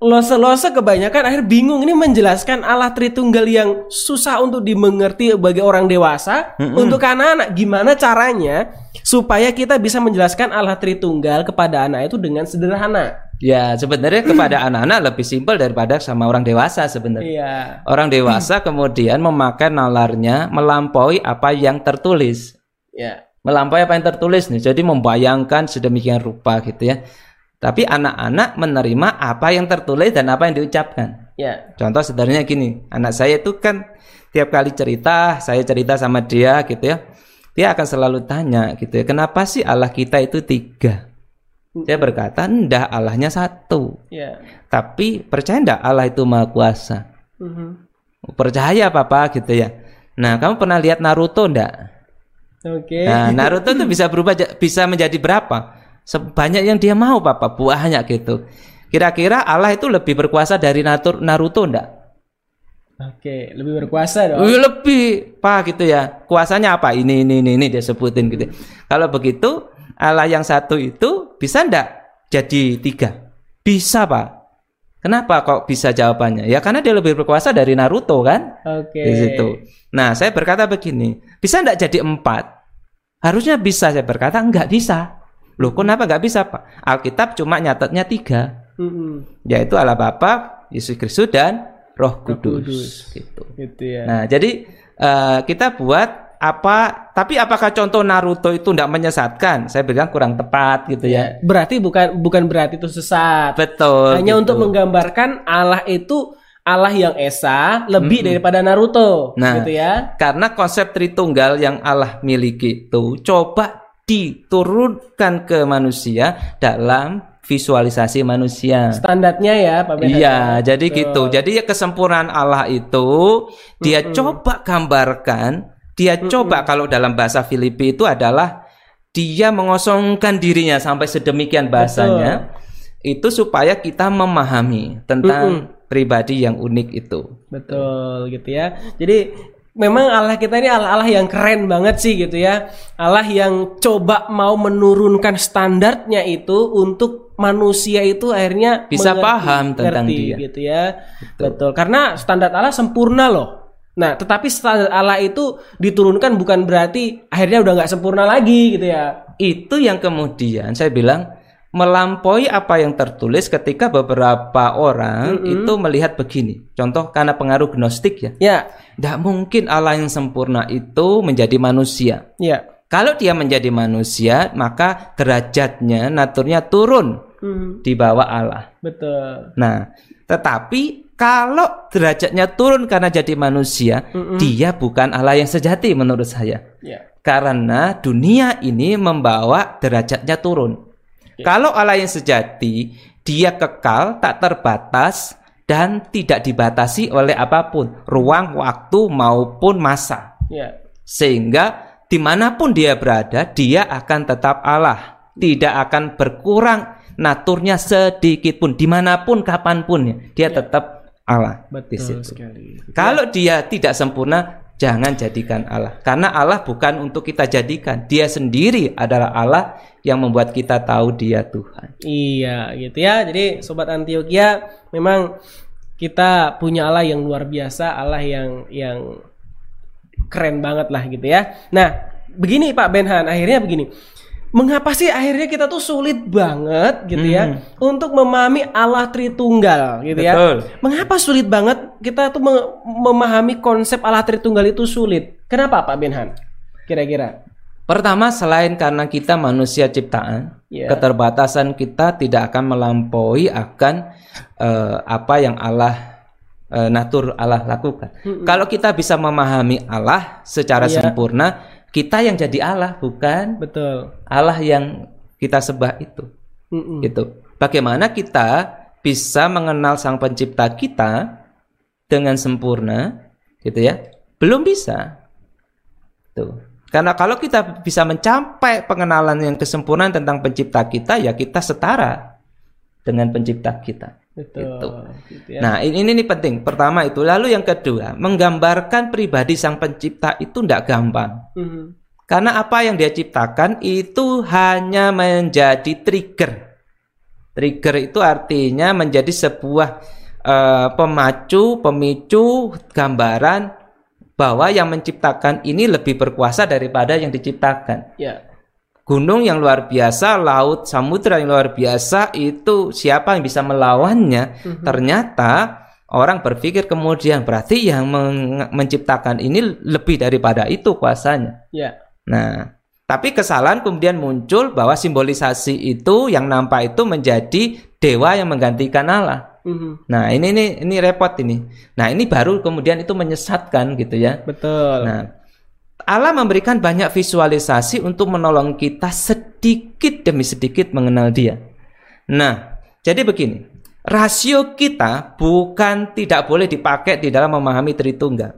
lose-lose kebanyakan akhir bingung ini menjelaskan Allah Tritunggal yang susah untuk dimengerti bagi orang dewasa. Untuk anak-anak gimana caranya supaya kita bisa menjelaskan Allah Tritunggal kepada anak itu dengan sederhana. Ya, sebenarnya kepada anak-anak lebih simpel daripada sama orang dewasa sebenarnya. Iya. Orang dewasa kemudian memakai nalarnya melampaui apa yang tertulis. Ya. melampaui apa yang tertulis nih. Jadi membayangkan sedemikian rupa gitu ya. Tapi anak-anak menerima apa yang tertulis dan apa yang diucapkan. Ya. Contoh sederhananya gini, anak saya itu kan tiap kali cerita, saya cerita sama dia gitu ya. Dia akan selalu tanya gitu ya, kenapa sih Allah kita itu tiga? Saya berkata, enggak Allahnya satu. Ya. Tapi percaya enggak Allah itu maha kuasa? Mhm. Percaya papa gitu ya. Nah, kamu pernah lihat Naruto enggak? Oke. Nah, Naruto itu bisa berubah bisa menjadi berapa? Sebanyak yang dia mau, Papa. Banyak gitu. Kira-kira Allah itu lebih berkuasa dari Natur- Naruto enggak? Oke, lebih berkuasa dong. Lebih, Pak gitu ya. Kuasanya apa? Ini ini ini, ini dia sebutin gitu. Kalau begitu, Allah yang satu itu bisa enggak jadi tiga? Bisa, Pak. Kenapa kok bisa jawabannya? Ya karena dia lebih berkuasa dari Naruto kan? Oke. di situ. Nah, saya berkata begini, bisa enggak jadi empat? Harusnya bisa, saya berkata enggak bisa. Loh, kenapa enggak bisa, Pak? Alkitab cuma nyatetnya tiga, Mhm. yaitu Allah Bapa, Yesus Kristus dan Roh Kudus. Kudus. Gitu. Gitu ya. Nah, jadi eh, kita buat apa? Tapi apakah contoh Naruto itu enggak menyesatkan? Saya bilang kurang tepat gitu ya. Berarti bukan bukan berarti itu sesat. Betul. Hanya gitu. untuk menggambarkan Allah itu Allah yang esa lebih daripada Naruto, Nah. gitu ya. Karena konsep Tritunggal yang Allah miliki itu coba diturunkan ke manusia dalam visualisasi manusia. Standarnya ya, Pak Ben. Iya, jadi Betul. gitu. Jadi ya kesempurnaan Allah itu dia coba gambarkan, dia coba kalau dalam bahasa Filipi itu adalah dia mengosongkan dirinya sampai sedemikian bahasanya itu supaya kita memahami tentang pribadi yang unik itu. Betul gitu ya. Jadi memang Allah kita ini Allah Allah yang keren banget sih gitu ya. Allah yang coba mau menurunkan standarnya itu untuk manusia itu akhirnya Bisa paham tentang ngerti, dia. gitu ya. Betul. Karena standar Allah sempurna loh. Nah, tetapi standar Allah itu diturunkan bukan berarti akhirnya udah nggak sempurna lagi gitu ya. Itu yang kemudian saya bilang melampaui apa yang tertulis ketika beberapa orang itu melihat begini. Contoh karena pengaruh gnostik ya. Ya, Tidak mungkin Allah yang sempurna itu menjadi manusia. ya. Kalau dia menjadi manusia, maka derajatnya, naturnya turun Hmm, di bawah Allah. betul. Nah, tetapi kalau derajatnya turun karena jadi manusia, dia bukan Allah yang sejati menurut saya. Ya. Karena dunia ini membawa derajatnya turun. Kalau Allah yang sejati, dia kekal, tak terbatas, dan tidak dibatasi oleh apa pun, ruang, waktu, maupun masa. Ya. Sehingga di mana pun dia berada, dia akan tetap Allah. Tidak akan berkurang naturnya sedikit pun, di mana pun, kapan pun ya, dia tetap Allah. di Betul situ. sekali. Kalau dia tidak sempurna, jangan jadikan Allah. Karena Allah bukan untuk kita jadikan. Dia sendiri adalah Allah yang membuat kita tahu dia Tuhan. Iya gitu ya. Jadi sobat Antioquia memang kita punya Allah yang luar biasa, Allah yang yang keren banget lah gitu ya. Nah, begini Pak Benhan, akhirnya begini. Mengapa sih akhirnya kita tuh sulit banget gitu ya untuk memahami Allah Tritunggal gitu ya? Betul. Mengapa sulit banget kita tuh me- memahami konsep Allah Tritunggal itu sulit? Kenapa Pak Benhan? Kira-kira? Pertama, selain karena kita manusia ciptaan, Iya. keterbatasan kita tidak akan melampaui akan eh, apa yang Allah eh, natur Allah lakukan. Kalau kita bisa memahami Allah secara Iya. sempurna, kita yang jadi Allah, bukan Betul. Allah yang kita sembah itu. Mm-mm. gitu. Bagaimana kita bisa mengenal Sang Pencipta kita dengan sempurna, gitu ya? Belum bisa. Tuh. Karena kalau kita bisa mencapai pengenalan yang kesempurnaan tentang Pencipta kita, ya kita setara dengan Pencipta kita. Betul. Gitu. Gitu ya. Nah, ini, ini penting. Pertama itu, lalu yang kedua, menggambarkan pribadi Sang Pencipta itu tidak gampang. Mhm. Karena apa yang dia ciptakan itu hanya menjadi trigger. Trigger itu artinya menjadi sebuah eh, pemacu, pemicu, gambaran bahwa yang menciptakan ini lebih berkuasa daripada yang diciptakan. Ya. Gunung yang luar biasa, laut, samudra yang luar biasa itu siapa yang bisa melawannya? Ternyata orang berpikir kemudian berarti yang meng- menciptakan ini lebih daripada itu kuasanya. Ya. Nah, tapi kesalahan kemudian muncul bahwa simbolisasi itu yang nampak itu menjadi dewa yang menggantikan Allah. Mhm. Nah, ini ini ini repot ini. Nah, ini baru kemudian itu menyesatkan gitu ya. Betul. Nah, Allah memberikan banyak visualisasi untuk menolong kita sedikit demi sedikit mengenal Dia. Nah, jadi begini, rasio kita bukan tidak boleh dipakai di dalam memahami Tritunggal.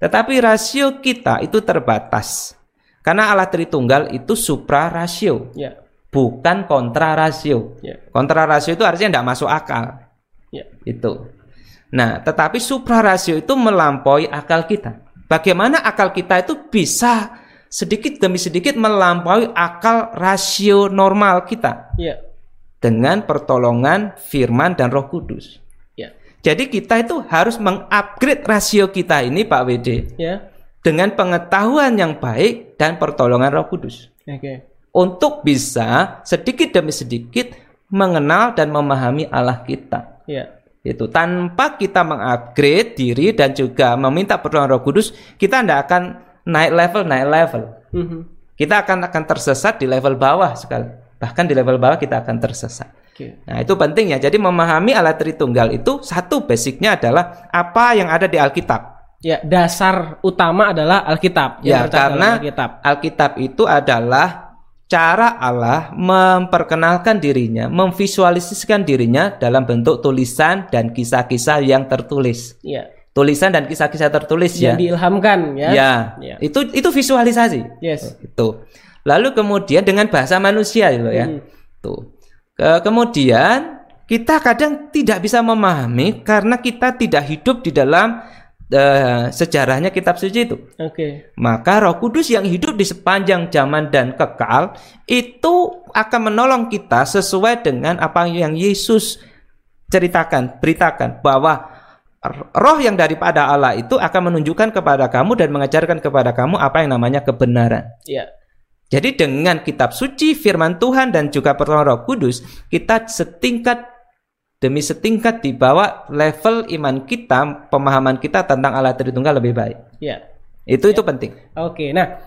Tetapi rasio kita itu terbatas. Karena Allah Tritunggal itu supra rasio, Ya. bukan kontra rasio. Ya. Kontra rasio itu artinya tidak masuk akal. Ya. Itu. Nah, tetapi supra rasio itu melampaui akal kita. Bagaimana akal kita itu bisa sedikit demi sedikit melampaui akal rasio normal kita Ya. dengan pertolongan firman dan Roh Kudus. Ya. Jadi kita itu harus mengupgrade rasio kita ini Pak WD Ya. dengan pengetahuan yang baik dan pertolongan Roh Kudus Oke. untuk bisa sedikit demi sedikit mengenal dan memahami Allah kita Ya. Itu tanpa kita mengupgrade diri dan juga meminta pertolongan Roh Kudus kita tidak akan naik level naik level Mhm. kita akan akan tersesat di level bawah sekali bahkan di level bawah kita akan tersesat Oke. nah itu penting ya jadi memahami Allah Tritunggal itu satu basicnya adalah apa yang ada di Alkitab Ya, dasar utama adalah Alkitab. ya karena Alkitab. Alkitab itu adalah cara Allah memperkenalkan dirinya memvisualisasikan dirinya dalam bentuk tulisan dan kisah-kisah yang tertulis Ya. tulisan dan kisah-kisah tertulis ya. Yang diilhamkan ya. Ya, Ya. itu itu visualisasi. Yes. Itu. Lalu kemudian dengan bahasa manusia gitu ya. Hmm. Tuh. Ke- kemudian kita kadang tidak bisa memahami karena kita tidak hidup di dalam eh, sejarahnya kitab suci itu. Oke. Maka Roh Kudus yang hidup di sepanjang zaman dan kekal itu akan menolong kita sesuai dengan apa yang Yesus ceritakan, beritakan bahwa roh yang daripada Allah itu akan menunjukkan kepada kamu dan mengajarkan kepada kamu apa yang namanya kebenaran. Iya. Jadi dengan kitab suci, firman Tuhan dan juga pertolongan Roh Kudus, kita setingkat demi setingkat di bawah level iman kita, pemahaman kita tentang Allah Tritunggal lebih baik. Iya. Itu itu penting. Oke, nah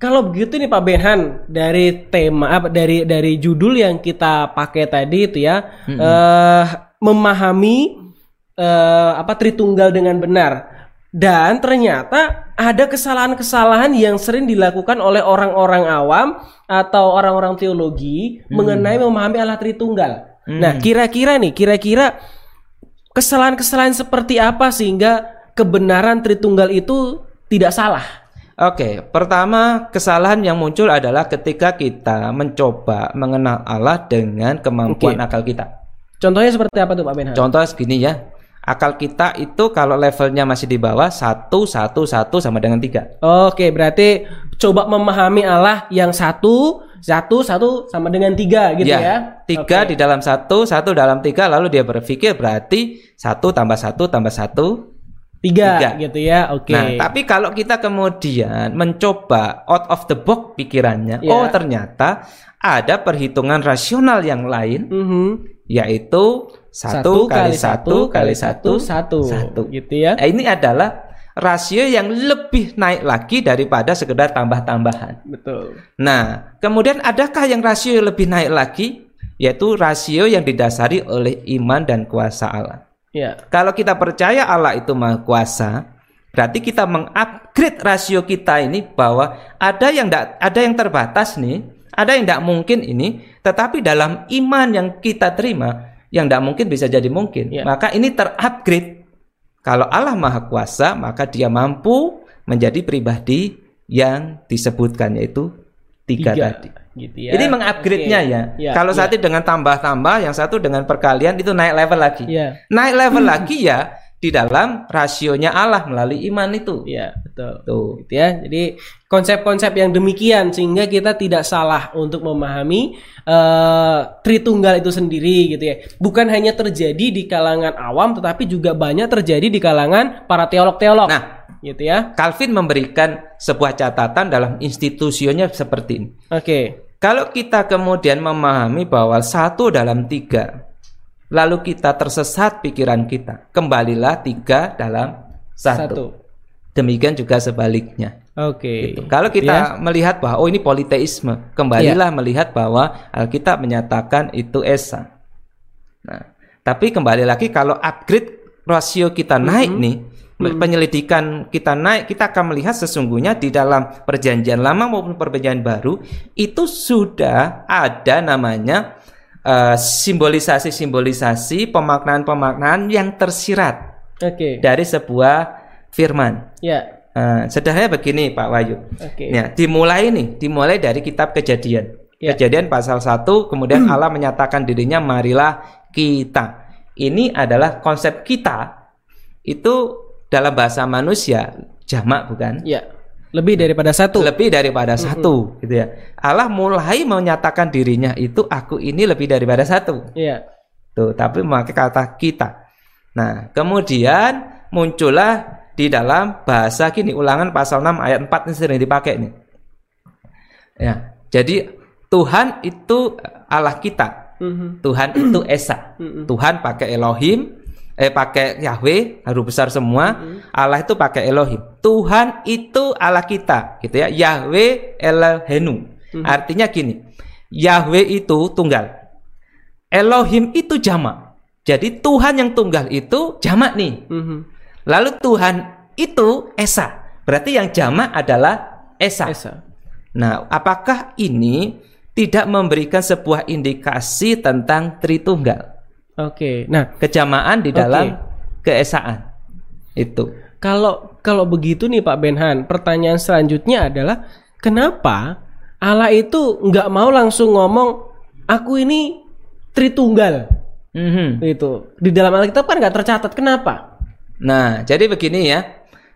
kalau begitu nih Pak Benhan dari tema apa dari dari judul yang kita pakai tadi itu ya eh, memahami eh, apa Tritunggal dengan benar dan ternyata ada kesalahan-kesalahan yang sering dilakukan oleh orang-orang awam atau orang-orang teologi mengenai memahami Allah Tritunggal. Nah, kira-kira nih, kira-kira kesalahan-kesalahan seperti apa sehingga kebenaran Tritunggal itu tidak salah? Oke, pertama kesalahan yang muncul adalah ketika kita mencoba mengenal Allah dengan kemampuan Oke. akal kita. Contohnya seperti apa tuh Pak Benhan? Contoh segini ya, akal kita itu kalau levelnya masih di bawah satu satu satu sama dengan tiga. Oke, berarti coba memahami Allah yang satu, satu, satu sama dengan tiga gitu ya? Tiga Oke. di dalam satu, satu dalam tiga, lalu dia berpikir berarti satu tambah satu tambah satu. tiga, tiga. gitu ya? Oke. Nah, tapi kalau kita kemudian mencoba out of the box pikirannya, Ya. oh ternyata ada perhitungan rasional yang lain, Mhm. yaitu satu, kali satu kali satu satu, satu. gitu ya? Nah, ini adalah rasio yang lebih naik lagi daripada sekedar tambah-tambahan. Betul. Nah, kemudian adakah yang rasio yang lebih naik lagi? Yaitu rasio yang didasari oleh iman dan kuasa Allah. Ya. Kalau kita percaya Allah itu maha kuasa, berarti kita mengupgrade rasio kita ini bahwa ada yang ndak- ada yang terbatas nih, ada yang tidak mungkin ini, tetapi dalam iman yang kita terima, yang tidak mungkin bisa jadi mungkin. Ya. Maka ini terupgrade. Kalau Allah maha kuasa, maka dia mampu menjadi pribadi yang disebutkan yaitu tiga, tadi. gitu ya. Ini mengupgrade-nya Oke. ya. Ya, Kalau ya. satu dengan tambah-tambah, yang satu dengan perkalian itu naik level lagi. Iya. Naik level lagi ya di dalam rasionya Allah melalui iman itu. Iya, betul. Tuh. Gitu ya. Jadi konsep-konsep yang demikian sehingga kita tidak salah untuk memahami eh Tritunggal itu sendiri gitu ya. Bukan hanya terjadi di kalangan awam tetapi juga banyak terjadi di kalangan para teolog-teolog. Nah, gitu ya. Calvin memberikan sebuah catatan dalam institusinya seperti ini. Oke. Kalau kita kemudian memahami bahwa satu dalam tiga, lalu kita tersesat pikiran kita, kembalilah tiga dalam satu. Satu. Demikian juga sebaliknya. Oke. Gitu. Kalau Gitu ya. kita melihat bahwa oh ini politeisme, kembalilah melihat bahwa Alkitab menyatakan itu esa. Nah, tapi kembali lagi kalau upgrade rasio kita naik nih, penyelidikan kita naik, kita akan melihat sesungguhnya di dalam perjanjian lama maupun perjanjian baru itu sudah ada namanya eh, simbolisasi-simbolisasi pemaknaan-pemaknaan yang tersirat Oke. dari sebuah firman. Ya. Eh, sederhananya begini Pak Wahyu. Oke. Ya, dimulai nih, dimulai dari kitab Kejadian. Ya. Kejadian pasal 1, kemudian Allah menyatakan dirinya marilah kita. Ini adalah konsep kita. Itu dalam bahasa manusia jamak bukan? Ya. Lebih daripada satu. Lebih daripada satu gitu ya. Allah mulai menyatakan dirinya itu aku ini lebih daripada satu. Iya. Tuh, tapi memakai kata kita. Nah, kemudian muncullah di dalam bahasa kini ulangan pasal 6 ayat 4 ini sering dipakai nih. Ya, jadi Tuhan itu Allah kita. Mhm. Tuhan itu Esa. Tuhan pakai Elohim, eh pakai Yahweh, huruf besar semua. Allah itu pakai Elohim. Tuhan itu Allah kita, gitu ya. Yahweh Elohenu. Artinya gini. Yahweh itu tunggal. Elohim itu jamak. Jadi Tuhan yang tunggal itu jamak nih. Mhm. Lalu Tuhan itu Esa. Berarti yang jamak adalah Esa. Esa. Nah, apakah ini tidak memberikan sebuah indikasi tentang Tritunggal? Oke. Nah, Kejamaan di dalam keesaan. Itu. Kalau kalau begitu nih Pak Benhan, pertanyaan selanjutnya adalah kenapa Allah itu nggak mau langsung ngomong aku ini Tritunggal Mhm. itu di dalam Alkitab kan nggak tercatat kenapa? Nah, jadi begini ya.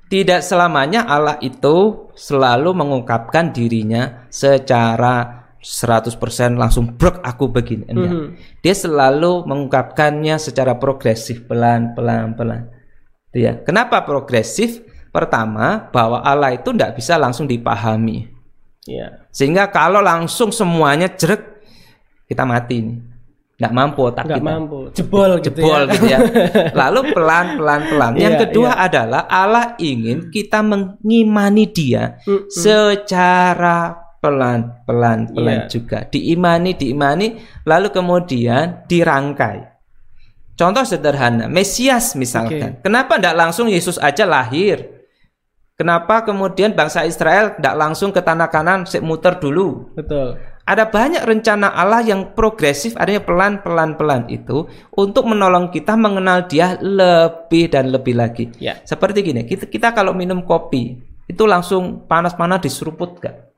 Tidak selamanya Allah itu selalu mengungkapkan dirinya secara 100% langsung brok aku begini. Enggak. Mhm. Dia selalu mengungkapkannya secara progresif, pelan, pelan, ya. Kenapa progresif? Pertama, bahwa Allah itu tidak bisa langsung dipahami. Iya. Sehingga kalau langsung semuanya jerek, kita mati nih. Nggak mampu otak Nggak kita. mampu. Jebol gitu Jebol ya. gitu ya. Lalu pelan pelan pelan. Yang Iya, kedua iya. adalah Allah ingin kita mengimani Dia Mm-mm. secara pelan pelan Iya. pelan juga. Diimani diimani lalu kemudian dirangkai. Contoh sederhana, Mesias misalkan. Kenapa tidak langsung Yesus aja lahir? Kenapa kemudian bangsa Israel tidak langsung ke tanah kanan muter dulu? Betul. Ada banyak rencana Allah yang progresif, adanya pelan-pelan-pelan itu untuk menolong kita mengenal Dia lebih dan lebih lagi. Ya. Seperti gini, kita, kita kalau minum kopi itu langsung panas-panas diseruput gak?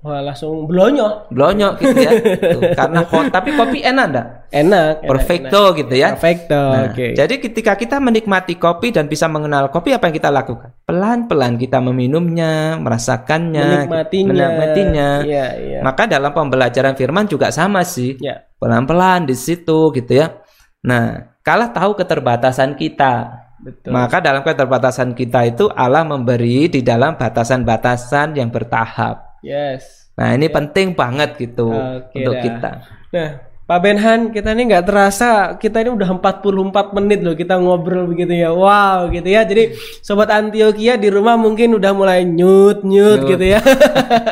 Wah, langsung blonyo. Blonyok gitu ya. Tuh, karena hot, tapi kopi enak enggak? Enak. enak, Perfecto gitu enak. ya. Perfecto. Nah, Oke. Jadi ketika kita menikmati kopi dan bisa mengenal kopi, apa yang kita lakukan? Pelan-pelan kita meminumnya, merasakannya, menikmatinya. menikmatinya. Iya, iya. Maka dalam pembelajaran firman juga sama sih. Ya. Pelan-pelan di situ gitu ya. Nah, kalau tahu keterbatasan kita, Betul. maka dalam keterbatasan kita itu Allah memberi di dalam batasan-batasan yang bertahap. Yes. Nah, ini penting banget gitu Oke untuk dah. kita. Nah, Pak Benhan, kita ini nggak terasa kita ini udah 44 menit loh kita ngobrol begitu ya. Wow, gitu ya. Jadi sobat Antioquia di rumah mungkin udah mulai nyut nyut gitu ya.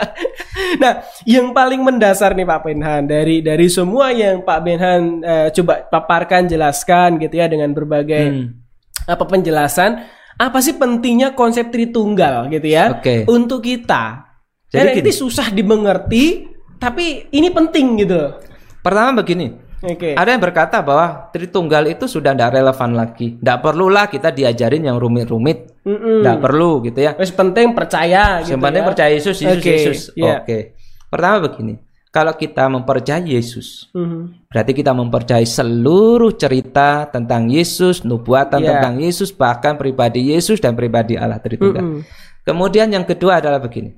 nah, yang paling mendasar nih Pak Benhan dari dari semua yang Pak Benhan eh, coba paparkan jelaskan gitu ya dengan berbagai Hmm. apa penjelasan apa sih pentingnya konsep Tritunggal gitu ya Oke. untuk kita. Jadi Jadi gini. ini susah dimengerti tapi ini penting gitu. Pertama begini, Oke. ada yang berkata bahwa Tritunggal itu sudah tidak relevan lagi. Tidak perlulah kita diajarin yang rumit-rumit. Tidak perlu gitu ya. Wes penting percaya gitu Yang penting ya. percaya Yesus, Yesus, Oke, Yesus. iya. Oke. Pertama begini, kalau kita mempercayai Yesus, Mhm. berarti kita mempercayai seluruh cerita tentang Yesus, nubuatan Iya. tentang Yesus, bahkan pribadi Yesus dan pribadi Allah Tritunggal. Mm-mm. Kemudian yang kedua adalah begini.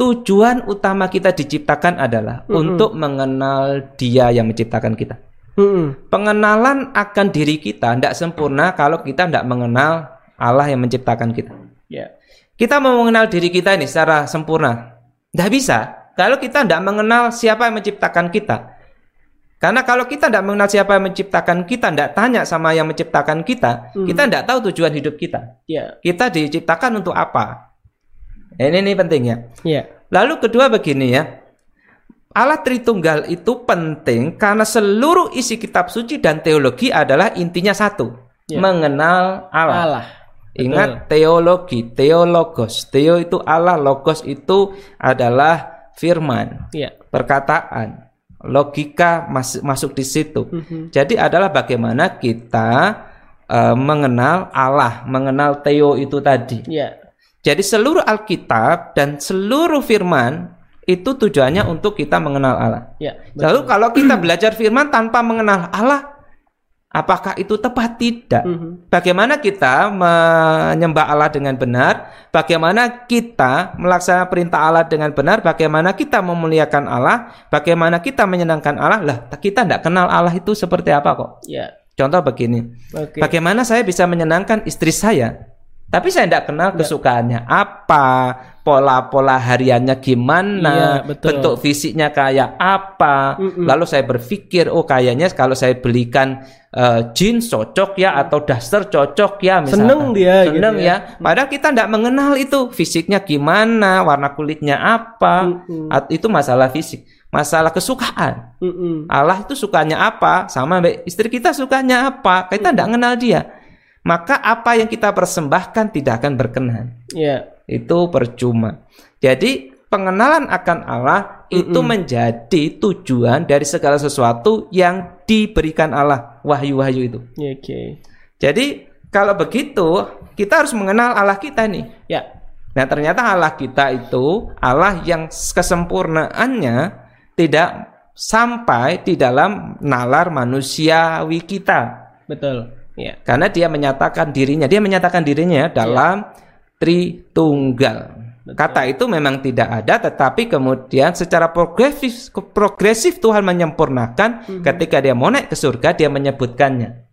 Tujuan utama kita diciptakan adalah untuk mengenal Dia yang menciptakan kita. Mm-mm. Pengenalan akan diri kita tidak sempurna kalau kita tidak mengenal Allah yang menciptakan kita. Ya. Kita mau mengenal diri kita ini secara sempurna. Tidak bisa. Kalau kita tidak mengenal siapa yang menciptakan kita. Karena kalau kita tidak mengenal siapa yang menciptakan kita, tidak tanya sama yang menciptakan kita, kita tidak tahu tujuan hidup kita. Ya. Kita diciptakan untuk apa? Ini nih pentingnya. Ya. Lalu kedua begini ya. Allah Tritunggal itu penting karena seluruh isi kitab suci dan teologi adalah intinya satu, Ya. mengenal Allah. Allah. Ingat teologi, teologos. Teo itu Allah, logos itu adalah firman, Ya. perkataan. Logika mas- masuk di situ. Mhm. Jadi adalah bagaimana kita eh, mengenal Allah, mengenal Teo itu tadi. Ya. Jadi seluruh Alkitab dan seluruh firman itu tujuannya untuk kita mengenal Allah. Ya. Lalu kalau kita belajar firman tanpa mengenal Allah, apakah itu tepat? Tidak. Mhm. Bagaimana kita menyembah Allah dengan benar? Bagaimana kita melaksanakan perintah Allah dengan benar? Bagaimana kita memuliakan Allah? Bagaimana kita menyenangkan Allah? Lah, kita tidak kenal Allah itu seperti apa kok? Ya. Contoh begini. Oke. Bagaimana saya bisa menyenangkan istri saya? Tapi saya tidak kenal kesukaannya apa, pola-pola hariannya gimana, Iya, betul. bentuk fisiknya kayak apa. Mm-mm. Lalu saya berpikir, oh kayaknya kalau saya belikan eh, jeans cocok ya atau daster cocok ya misalkan. Seneng dia gitu Seneng ya. ya. Padahal kita tidak mengenal itu fisiknya gimana, warna kulitnya apa. Mm-mm. At- Itu masalah fisik, masalah kesukaan. Mm-mm. Allah itu sukanya apa sama istri kita sukanya apa kita tidak kenal dia maka apa yang kita persembahkan tidak akan berkenan Ya. itu percuma jadi pengenalan akan Allah itu menjadi tujuan dari segala sesuatu yang diberikan Allah wahyu-wahyu itu Ya, Oke. jadi kalau begitu kita harus mengenal Allah kita nih Ya. Nah, ternyata Allah kita itu Allah yang kesempurnaannya tidak sampai di dalam nalar manusiawi kita. Betul. Iya. Karena dia menyatakan dirinya, dia menyatakan dirinya dalam Tritunggal. Kata itu memang tidak ada, tetapi kemudian secara progresif, progresif Tuhan menyempurnakan ketika dia mau naik ke surga, dia menyebutkannya.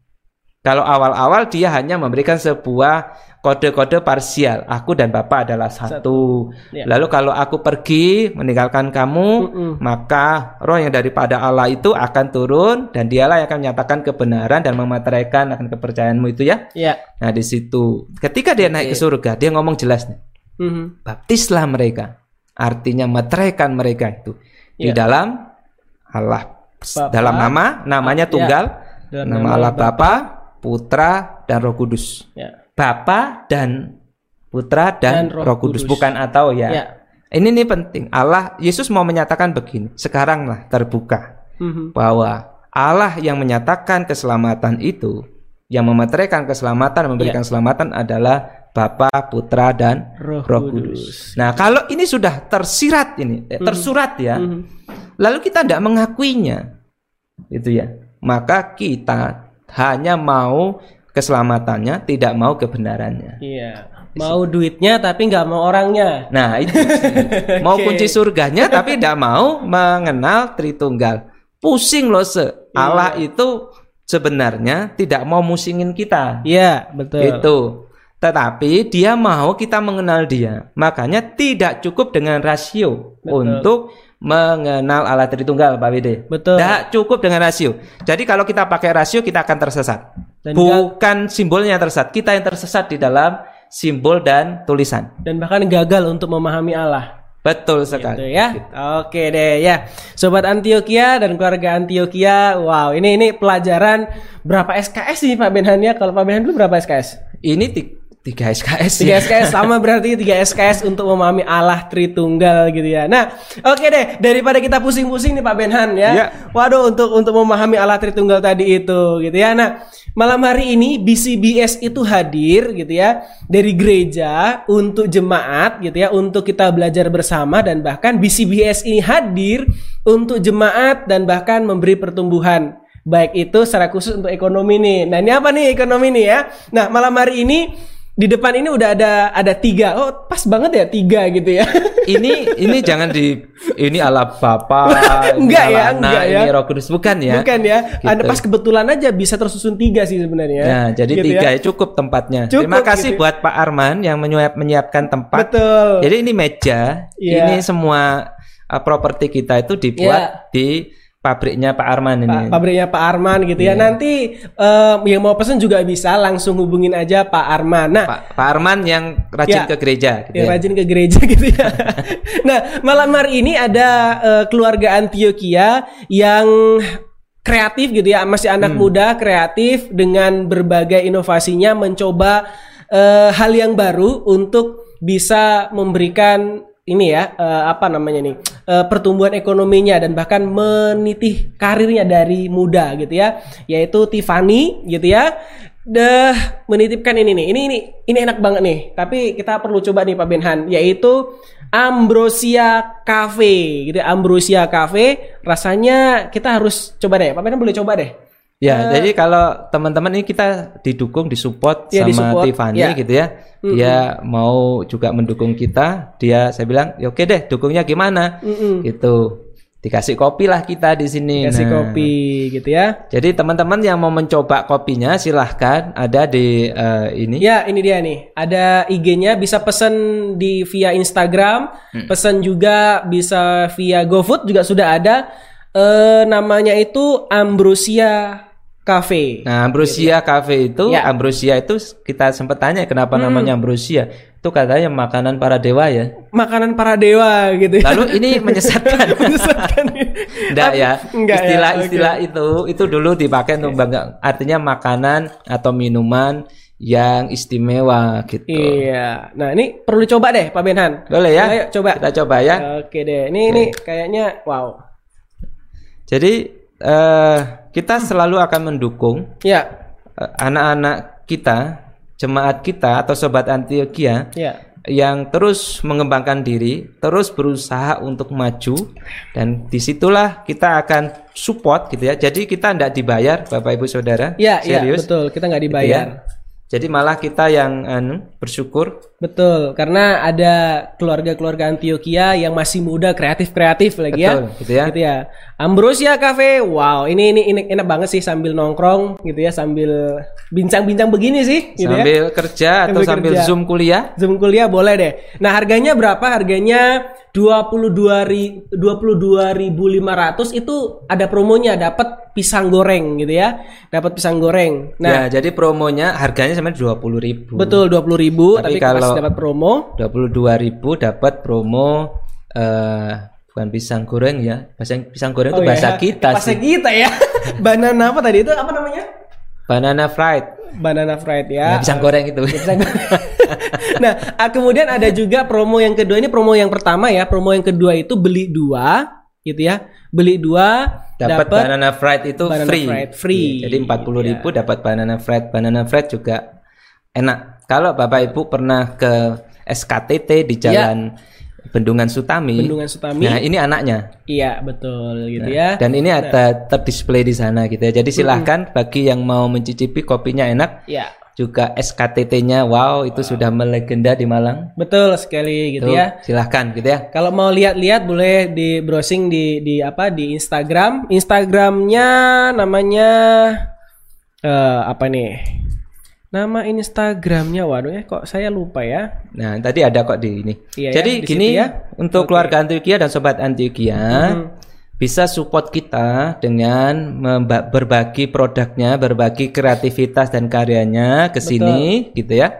Kalau awal-awal dia hanya memberikan sebuah kode-kode parsial. Aku dan Bapa adalah satu. Ya. Lalu kalau aku pergi meninggalkan kamu, Mm-mm. maka roh yang daripada Allah itu akan turun dan dialah yang akan menyatakan kebenaran dan memateraikan akan kepercayaanmu itu ya. Ya. Nah di situ, ketika dia naik ke surga, dia ngomong jelas nih, Mhm. baptislah mereka, artinya meteraikan mereka itu di Ya. dalam Allah, Bapa. dalam nama, namanya Ya. tunggal, Dalam nama nama Allah. Bapa, Putra dan Roh Kudus. Ya. Bapa dan Putra dan, Dan Roh Roh Kudus. Kudus. bukan atau ya. Ya. Ini nih penting. Allah Yesus mau menyatakan begini. Sekaranglah terbuka Mhm. bahwa Allah yang menyatakan keselamatan itu, yang memeteraikan keselamatan, memberikan keselamatan adalah Bapa, Putra dan Roh Roh, Kudus. Nah, kalau ini sudah tersirat ini, eh, tersurat ya. Mhm. Lalu kita tidak mengakuinya. Itu ya. Maka kita hanya mau keselamatannya, tidak mau kebenarannya. Iya. Mau duitnya tapi nggak mau orangnya. Nah, itu mau kunci surganya tapi tidak mau mengenal Tritunggal. Pusing loh se. Allah itu sebenarnya tidak mau musingin kita. Iya, betul. Itu. Tetapi dia mau kita mengenal dia. Makanya tidak cukup dengan rasio Betul. untuk mengenal Allah Tritunggal, Pak Wide. Betul. Tidak cukup dengan rasio. Jadi kalau kita pakai rasio kita akan tersesat. Dan Bukan simbolnya yang tersesat, kita yang tersesat di dalam simbol dan tulisan. Dan bahkan gagal untuk memahami Allah. Betul Gitu sekali. ya. Oke deh ya. Sobat Antioquia dan keluarga Antioquia. Wow, ini ini pelajaran berapa SKS nih Pak Benhan ya? Kalau Pak Benhan dulu berapa SKS? Ini tiga SKS 3 ya. SKS sama berarti 3 SKS untuk memahami Allah Tritunggal gitu ya. Nah, oke deh daripada kita pusing-pusing nih Pak Benhan ya. Ya. Waduh untuk untuk memahami Allah Tritunggal tadi itu gitu ya. Nah, malam hari ini BCBS itu hadir gitu ya dari gereja untuk jemaat gitu ya untuk kita belajar bersama dan bahkan BCBS ini hadir untuk jemaat dan bahkan memberi pertumbuhan baik itu secara khusus untuk ekonomi nih. Nah ini apa nih ekonomi nih ya? Nah malam hari ini di depan ini udah ada ada tiga. Oh pas banget ya tiga gitu ya. ini ini jangan di ini ala Bapa, ini Enggak ya, Anak, enggak ya. ini Roh Kudus bukan ya. Bukan ya. Ada Gitu. pas kebetulan aja bisa tersusun tiga sih sebenarnya. Nah, jadi Gitu tiga ya. ya cukup tempatnya. Cukup Terima kasih gitu. buat Pak Arman yang menyiap, menyiapkan tempat. Betul. Jadi ini meja, Iya. ini semua uh, properti kita itu dibuat di pabriknya Pak Arman ini. Pabriknya Pak Arman gitu Iya. ya. Nanti eh, yang mau pesen juga bisa langsung hubungin aja Pak Arman. Nah, Pak, Pak Arman yang rajin Ya. ke gereja gitu yang ya. rajin ke gereja gitu ya. nah, malam hari ini ada eh, keluarga Antioquia yang kreatif gitu ya, masih anak Hmm. muda kreatif dengan berbagai inovasinya mencoba eh, hal yang baru untuk bisa memberikan ini ya eh, apa namanya nih eh, pertumbuhan ekonominya dan bahkan menitih karirnya dari muda gitu ya yaitu Tiffany gitu ya. Dah menitipkan ini nih ini ini ini enak banget nih tapi kita perlu coba nih Pak Benhan yaitu Ambrosia Cafe gitu ya, Ambrosia Cafe. Rasanya kita harus coba deh Pak Benhan boleh coba deh Ya, jadi kalau teman-teman ini kita didukung, disupport Ya, sama disupport, Tiffany ya. gitu ya. Dia mau juga mendukung kita. Dia saya bilang, "Ya oke deh, dukungnya gimana?" Mm-mm. Gitu. Dikasih kopi lah kita di sini. kasih Nah, kopi gitu ya Jadi teman-teman yang mau mencoba kopinya silahkan ada di eh, ini. Ya, ini dia nih. Ada IG-nya bisa pesan di via Instagram, pesan juga bisa via GoFood juga sudah ada. Eh namanya itu Ambrosia Cafe. Nah, Ambrosia Cafe itu, Ya. Ambrosia itu kita sempat tanya kenapa namanya Ambrosia. Itu katanya makanan para dewa ya. Makanan para dewa gitu ya. Lalu ini menyesatkan. Menyesatkan. Enggak ya. Enggak ya, Istilah-istilah itu itu dulu dipakai untuk bangga artinya makanan atau minuman yang istimewa gitu. Iya. Nah, ini perlu coba deh Pak Benhan. Boleh ya? Ayo coba. Kita coba ya. Oke deh. Ini ini kayaknya wow. Jadi eh kita selalu akan mendukung Ya. eh, anak-anak kita, jemaat kita atau sobat Antioquia Ya. yang terus mengembangkan diri, terus berusaha untuk maju dan di situlah kita akan support gitu ya. Jadi kita tidak dibayar Bapak Ibu Saudara. Ya, iya serius. betul. Kita nggak Gitu dibayar. ya. Jadi malah kita yang anu, bersyukur Betul, karena ada keluarga-keluarga Antioquia yang masih muda, kreatif-kreatif lagi ya. Betul, gitu ya. Gitu ya. Ambrosia Cafe, wow, ini ini ini enak banget sih sambil nongkrong gitu ya, sambil bincang-bincang begini sih, gitu ya. sambil kerja atau Sambil sambil kerja. Zoom kuliah. Zoom kuliah boleh deh. Nah, harganya berapa? Harganya 22 ri 22.500 itu ada promonya, dapat pisang goreng gitu ya. Dapat pisang goreng. Nah, ya, jadi promonya harganya sebenarnya 20.000. betul 20.000 Tapi tapi, kalau kalau- dapat promo 22.000 dapat promo eh bukan pisang goreng ya. Pisang pisang goreng itu Oh, bahasa iya. kita Bahasa sih. kita ya. Banana apa tadi itu apa namanya? Banana fried. Banana fried Ya, ya. pisang goreng itu. Pisang goreng. nah, ah, kemudian ada juga promo yang kedua ini promo yang pertama ya. Promo yang kedua itu beli dua gitu ya. Beli dua dapat banana fried itu banana free. fried free. Iya, jadi 40.000 dapat banana fried. Banana fried juga enak. Kalau Bapak Ibu pernah ke SKTT di Jalan Bendungan Sutami. Iya. Bendungan Sutami. Nah, ini anaknya. Iya, betul gitu ya. Dan ini ada terdisplay di sana gitu ya. Jadi silahkan bagi yang mau mencicipi kopinya enak, Ya, juga SKTT-nya wow itu sudah melegenda di Malang. betul sekali gitu Tuh, ya. silahkan gitu ya. Kalau mau lihat-lihat boleh di browsing di di apa di Instagram. Instagramnya namanya eh apa nih? Nama Instagramnya waduh ya kok saya lupa ya. Nah, tadi ada kok di ini. Iya ya, Jadi di gini ya. untuk keluarga Antioquia dan sobat Antioquia bisa support kita dengan memba- berbagi produknya, berbagi kreativitas dan karyanya ke sini gitu ya.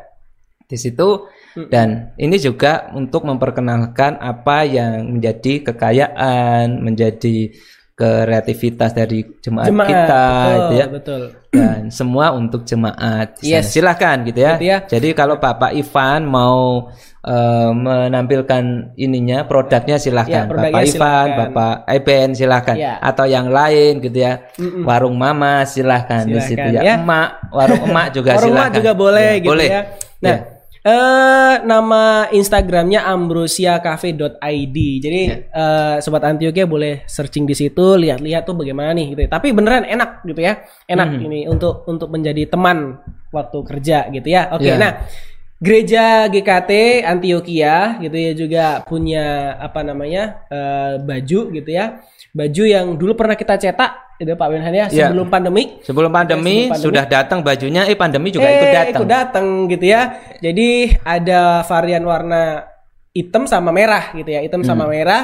Di situ dan ini juga untuk memperkenalkan apa yang menjadi kekayaan, menjadi kreativitas dari jemaat, Jemaat, kita betul, gitu ya betul. dan semua untuk jemaat. Yes. Silahkan gitu ya. Gitu ya. Jadi kalau Bapak Ivan mau eh, menampilkan ininya produknya silahkan. Ya, Bapak Ivan, silahkan. Bapak Eben silahkan. Ya. Atau yang lain gitu ya. Warung Mama silahkan, di situ Silahkan, ya. ya. Emak, warung emak juga Warung silahkan. Mak juga boleh Ya, gitu boleh. ya. Nah, Ya. Eh nama Instagramnya ambrosiacafe.id. Jadi Ya. eh, sobat Antioquia boleh searching di situ, lihat-lihat tuh bagaimana nih gitu. ya. Tapi beneran enak gitu ya. Enak Hmm. ini untuk untuk menjadi teman waktu kerja gitu ya. Oke, Ya. nah Gereja GKT Antioquia gitu ya juga punya apa namanya eh, baju gitu ya baju yang dulu pernah kita cetak itu Pak Wenhan ya Ya. sebelum pandemik Sebelum pandemi, sebelum pandemi. sudah datang bajunya, eh pandemi juga eh, ikut datang. ikut datang gitu ya. Jadi ada varian warna hitam sama merah gitu ya. Hitam sama Hmm. merah.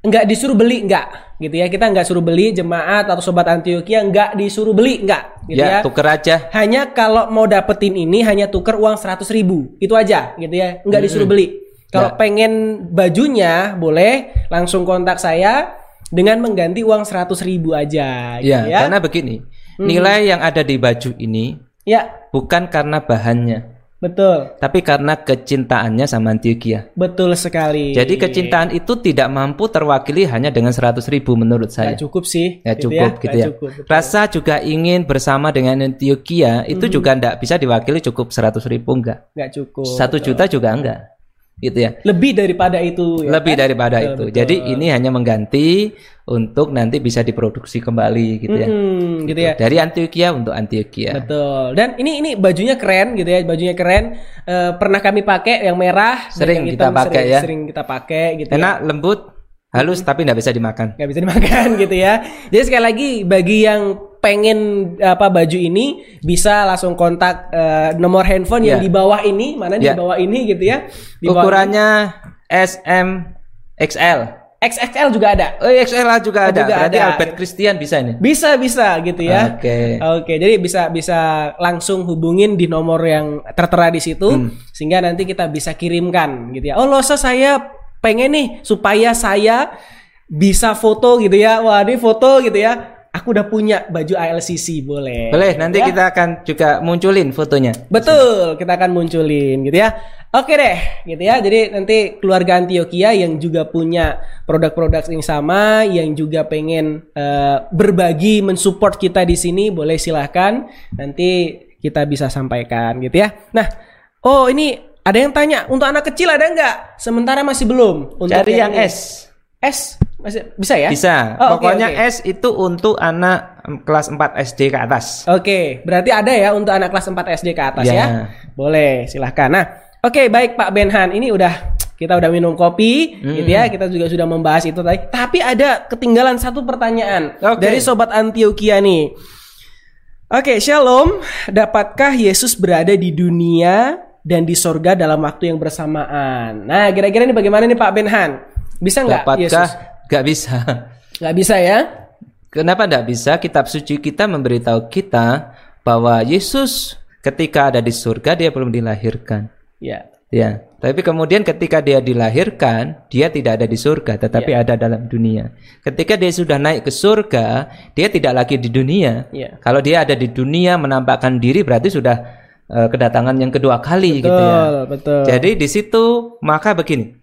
Enggak disuruh beli enggak gitu ya. Kita enggak suruh beli jemaat atau sobat Antioquia enggak disuruh beli enggak gitu ya, ya. tuker aja. Hanya kalau mau dapetin ini hanya tuker uang 100.000 ribu itu aja gitu ya. Enggak disuruh beli. Kalau Ya. pengen bajunya boleh langsung kontak saya dengan mengganti uang 100.000 ribu aja gitu Ya, ya. karena begini, nilai yang ada di baju ini Ya, bukan karena bahannya, betul. tapi karena kecintaannya sama Antioquia. Betul sekali. Jadi kecintaan itu tidak mampu terwakili hanya dengan 100 ribu menurut saya. Nggak cukup sih. Ya gitu cukup gitu Nggak ya. cukup, betul. Rasa juga ingin bersama dengan Antioquia itu juga tidak bisa diwakili cukup 100 ribu enggak. Nggak cukup. Satu juta juga enggak. Gitu ya. Lebih daripada itu. ya Lebih kan? daripada Betul, itu. betul. Jadi ini hanya mengganti untuk nanti bisa diproduksi kembali gitu ya. Hmm, gitu ya. Dari Antioquia untuk Antioquia. Betul. Dan ini ini bajunya keren gitu ya. Bajunya keren. Eh, pernah kami pakai yang merah. Sering yang kita hitam pakai sering, ya. Sering kita pakai gitu. ya. Enak, lembut, halus tapi tidak bisa dimakan. nggak bisa dimakan gitu ya. Jadi sekali lagi bagi yang pengen apa baju ini bisa langsung kontak eh, nomor handphone yang Ya. di bawah ini mana di Ya. bawah ini gitu ya. Di Ukurannya SM XL. XXL juga ada. Oh, XL juga ada. Juga Berarti ada. Albert Christian bisa ini. Bisa bisa gitu ya. Oke. Oke, jadi bisa bisa langsung hubungin di nomor yang tertera di situ Hmm. sehingga nanti kita bisa kirimkan gitu ya. Oh, losa saya pengen nih supaya saya bisa foto gitu ya. Wah, ini foto gitu ya. Aku udah punya baju ALCC boleh. Boleh, nanti Ya. kita akan juga munculin fotonya. Betul, kita akan munculin gitu ya. Oke deh, gitu ya. Jadi nanti keluarga Antioquia yang juga punya produk-produk yang sama, yang juga pengen eh, berbagi, mensupport kita di sini, boleh silahkan. Nanti kita bisa sampaikan gitu ya. Nah, oh ini Ada yang tanya, untuk anak kecil ada nggak? Sementara masih belum. Untuk Cari yang ini. S. S masih bisa ya? Bisa. Oh, Pokoknya oke. S itu untuk anak kelas 4 SD ke atas. Oke, berarti ada ya untuk anak kelas 4 SD ke atas Ya. ya? Boleh, silahkan. Nah, oke baik Pak Benhan, ini udah kita udah minum kopi, gitu ya. Kita juga sudah membahas itu tadi. Tapi ada ketinggalan satu pertanyaan Oke. dari sobat Antioquia nih. Oke, Shalom. Dapatkah Yesus berada di dunia dan di sorga dalam waktu yang bersamaan? Nah, kira-kira ini bagaimana nih Pak Benhan? Bisa nggak Dapatkah? Yesus? Gak bisa. Nggak bisa ya? Kenapa tidak bisa? Kitab suci kita memberitahu kita bahwa Yesus ketika ada di surga dia belum dilahirkan. Ya. Ya, tapi kemudian ketika dia dilahirkan, dia tidak ada di surga, tetapi Ya. ada dalam dunia. Ketika dia sudah naik ke surga, dia tidak lagi di dunia. Ya. Kalau dia ada di dunia menampakkan diri, berarti sudah eh, kedatangan yang kedua kali, gitu ya. Betul, betul. Jadi di situ maka begini,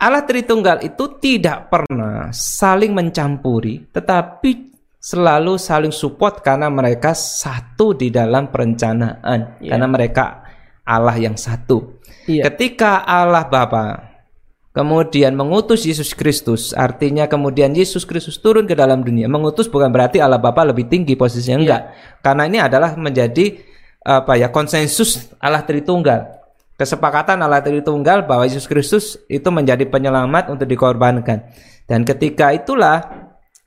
Allah Tritunggal itu tidak pernah saling mencampuri, tetapi selalu saling support karena mereka satu di dalam perencanaan, Iya. karena mereka Allah yang satu. Iya. Ketika Allah Bapa kemudian mengutus Yesus Kristus, artinya kemudian Yesus Kristus turun ke dalam dunia. Mengutus bukan berarti Allah Bapa lebih tinggi posisinya Iya. enggak. Karena ini adalah menjadi apa ya konsensus Allah Tritunggal. Kesepakatan Allah Tritunggal bahwa Yesus Kristus itu menjadi penyelamat untuk dikorbankan. Dan ketika itulah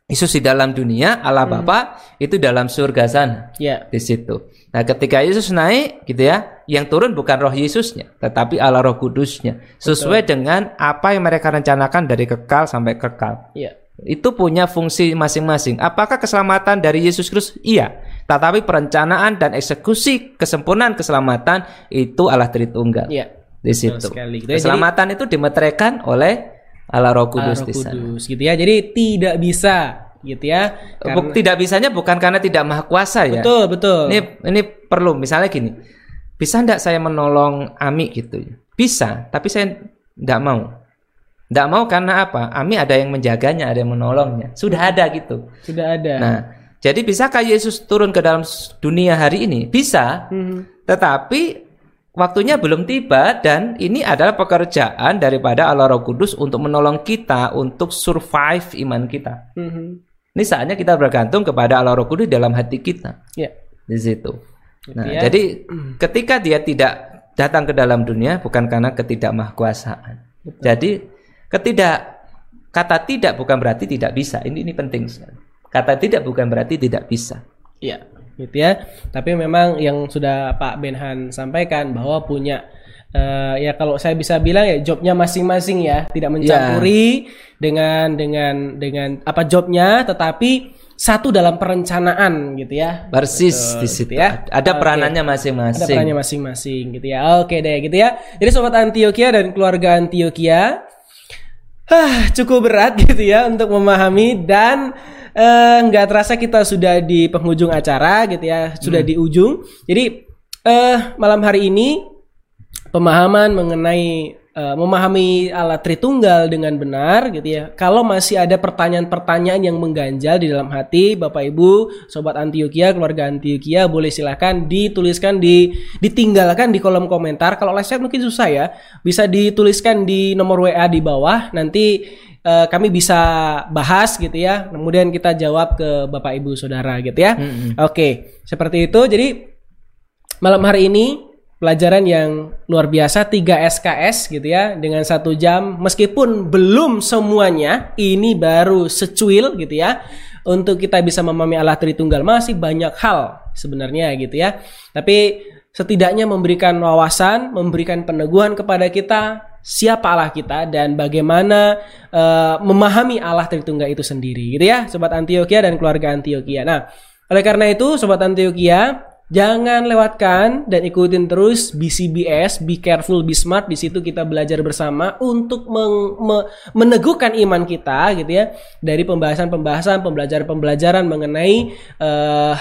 Yesus di dalam dunia, Allah Bapa itu dalam surga sana Ya. di situ. Nah, ketika Yesus naik gitu ya, yang turun bukan roh Yesusnya, tetapi Allah Roh Kudusnya. Sesuai dengan apa yang mereka rencanakan dari kekal sampai kekal. Ya. Itu punya fungsi masing-masing. Apakah keselamatan dari Yesus Kristus? Iya. Tetapi perencanaan dan eksekusi kesempurnaan keselamatan itu Allah Tritunggal. Iya. Di situ. sekali gitu ya. Keselamatan itu dimeteraikan oleh Allah Roh Allah Kudus Roh di sana. Kudus gitu ya. Jadi tidak bisa gitu ya. Karena- Buk- tidak bisanya bukan karena tidak maha kuasa ya. betul, betul. Ini ini perlu misalnya gini. Bisa enggak saya menolong Ami gitu? Bisa, tapi saya enggak mau. Enggak mau karena apa? Ami ada yang menjaganya, ada yang menolongnya. Sudah ada gitu. Sudah ada. Nah, jadi bisakah Yesus turun ke dalam dunia hari ini? Bisa. Mhm. Tetapi waktunya belum tiba dan ini adalah pekerjaan daripada Allah Roh Kudus untuk menolong kita untuk survive iman kita. Mhm. Ini saatnya kita bergantung kepada Allah Roh Kudus dalam hati kita Ya. di situ. Nah, ya. jadi ketika dia tidak datang ke dalam dunia bukan karena ketidakmahkuasaan. Jadi ketidak kata tidak bukan berarti tidak bisa. Ini ini penting sekali. Kata tidak bukan berarti tidak bisa. Iya, gitu ya. Tapi memang yang sudah Pak Benhan sampaikan bahwa punya eh, ya kalau saya bisa bilang ya jobnya masing-masing ya, tidak mencampuri dengan dengan dengan apa jobnya, tetapi satu dalam perencanaan gitu ya. Persis di gitu situ. ya. Ada peranannya Ada masing-masing. perannya masing-masing gitu ya. Oke deh gitu ya. Jadi sobat Antioquia dan keluarga Antioquia Hah, cukup berat gitu ya untuk memahami dan eh, nggak terasa kita sudah di penghujung acara gitu ya, sudah di ujung. Jadi eh malam hari ini pemahaman mengenai eh, memahami Allah Tritunggal dengan benar gitu ya. Kalau masih ada pertanyaan-pertanyaan yang mengganjal di dalam hati Bapak Ibu, sobat Antioquia, keluarga Antioquia boleh silahkan dituliskan di ditinggalkan di kolom komentar. Kalau live chat mungkin susah ya, bisa dituliskan di nomor WA di bawah. Nanti eh, kami bisa bahas gitu ya. Kemudian kita jawab ke Bapak Ibu Saudara gitu ya. Oke, seperti itu. Jadi malam hari ini pelajaran yang luar biasa 3 SKS gitu ya dengan satu jam meskipun belum semuanya ini baru secuil gitu ya untuk kita bisa memahami Allah Tritunggal masih banyak hal sebenarnya gitu ya tapi setidaknya memberikan wawasan memberikan peneguhan kepada kita siapa Allah kita dan bagaimana eh, memahami Allah Tritunggal itu sendiri gitu ya sobat Antioquia dan keluarga Antioquia nah oleh karena itu sobat Antioquia Jangan lewatkan dan ikutin terus BCBS, Be Careful, Be Smart. Di situ kita belajar bersama untuk meng- me- meneguhkan iman kita, gitu ya, dari pembahasan-pembahasan, pembelajaran-pembelajaran mengenai eh,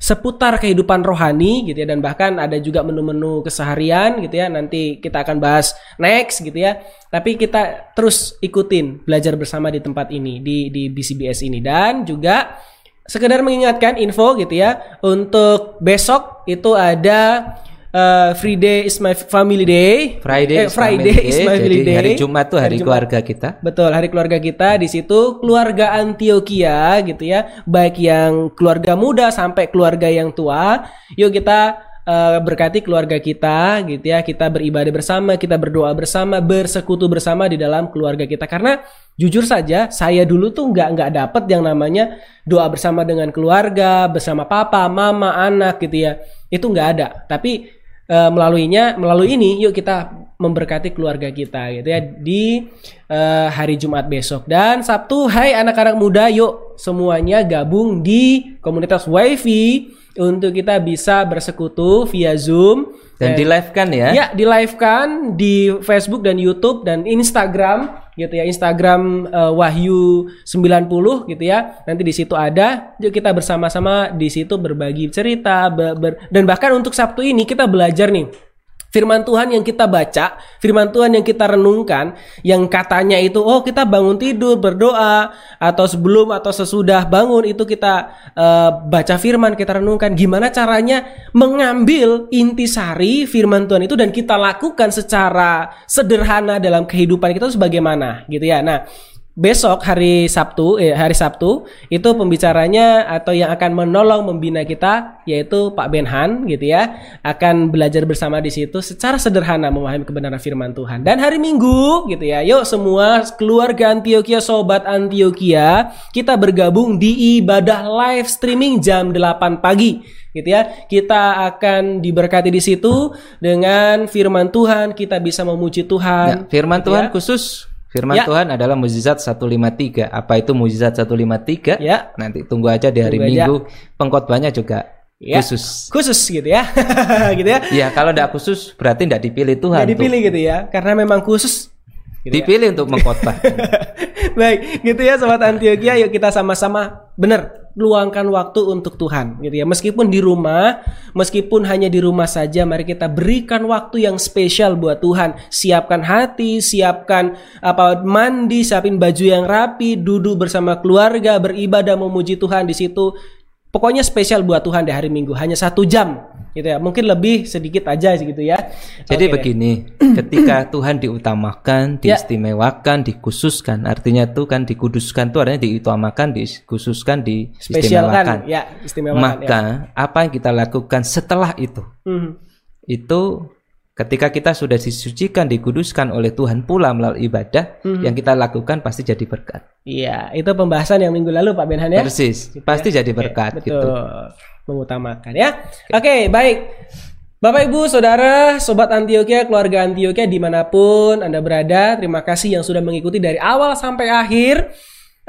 seputar kehidupan rohani, gitu ya, dan bahkan ada juga menu-menu keseharian, gitu ya. Nanti kita akan bahas next, gitu ya. Tapi kita terus ikutin belajar bersama di tempat ini, di di BCBS ini, dan juga sekedar mengingatkan info gitu ya untuk besok itu ada eh, Friday is my family day. Friday, Eh, is Friday family is day. my family Jadi day. hari Jumat tuh hari, Hari Jumat. keluarga kita. Betul, hari keluarga kita di situ keluarga Antioquia gitu ya, baik yang keluarga muda sampai keluarga yang tua. Yuk kita eh, berkati keluarga kita gitu ya, kita beribadah bersama, kita berdoa bersama, bersekutu bersama di dalam keluarga kita. Karena jujur saja, saya dulu tuh nggak nggak dapet yang namanya doa bersama dengan keluarga, bersama papa, mama, anak gitu ya. Itu nggak ada. Tapi eh, melaluinya melalui ini yuk kita memberkati keluarga kita gitu ya di eh, hari Jumat besok. Dan Sabtu hai anak-anak muda yuk semuanya gabung di komunitas wifi untuk kita bisa bersekutu via Zoom Dan di live kan ya. Ya, di live kan di Facebook dan YouTube dan Instagram gitu ya. Instagram eh, Wahyu 90 gitu ya. Nanti di situ ada. Yuk kita bersama-sama di situ berbagi cerita be- ber- dan bahkan untuk Sabtu ini kita belajar nih Firman Tuhan yang kita baca, firman Tuhan yang kita renungkan, yang katanya itu, oh kita bangun tidur berdoa, atau sebelum atau sesudah bangun itu kita eh, baca firman, kita renungkan. Gimana caranya mengambil intisari firman Tuhan itu dan kita lakukan secara sederhana dalam kehidupan kita itu sebagaimana, gitu ya. Nah, besok hari Sabtu eh, hari Sabtu itu pembicaranya atau yang akan menolong membina kita yaitu Pak Benhan gitu ya akan belajar bersama di situ secara sederhana memahami kebenaran firman Tuhan dan hari Minggu gitu ya yuk semua keluarga Antioquia sobat Antioquia kita bergabung di ibadah live streaming jam 8 pagi gitu ya. Kita akan diberkati di situ dengan firman Tuhan, kita bisa memuji Ya, Tuhan. firman gitu Tuhan ya. khusus. Firman Ya. Tuhan adalah mukjizat 153. Apa itu mukjizat 153? Ya. Nanti tunggu aja di hari Tunggu aja. Minggu. Pengkhotbahnya juga Ya. khusus. khusus gitu ya. gitu ya. Ya, kalau tidak khusus berarti tidak dipilih Tuhan. Tuh. dipilih gitu ya, karena memang khusus. Gitu ya. Dipilih untuk mengkhotbah. Baik, gitu ya sobat Antioquia, yuk kita sama-sama benar luangkan waktu untuk Tuhan gitu ya. Meskipun di rumah, meskipun hanya di rumah saja, mari kita berikan waktu yang spesial buat Tuhan. Siapkan hati, siapkan apa mandi, siapin baju yang rapi, duduk bersama keluarga, beribadah memuji Tuhan di situ. Pokoknya spesial buat Tuhan di hari Minggu, hanya satu jam gitu ya. Mungkin lebih sedikit aja gitu ya. Jadi deh. begini, ketika Tuhan diutamakan, Ya. diistimewakan, dikhususkan, artinya itu kan dikuduskan itu artinya diutamakan, dikhususkan, diistimewakan. ya, istimewakan Maka ya. apa yang kita lakukan setelah itu? Mhm. Itu ketika kita sudah disucikan, dikuduskan oleh Tuhan pula melalui ibadah, Mhm. yang kita lakukan pasti jadi berkat. Iya, itu pembahasan yang minggu lalu Pak Benhan ya. Persis, pasti jadi berkat Betul. gitu. Mengutamakan ya. Oke, baik. Bapak Ibu, Saudara, Sobat Antioquia, keluarga Antioquia di mana pun Anda berada, terima kasih yang sudah mengikuti dari awal sampai akhir.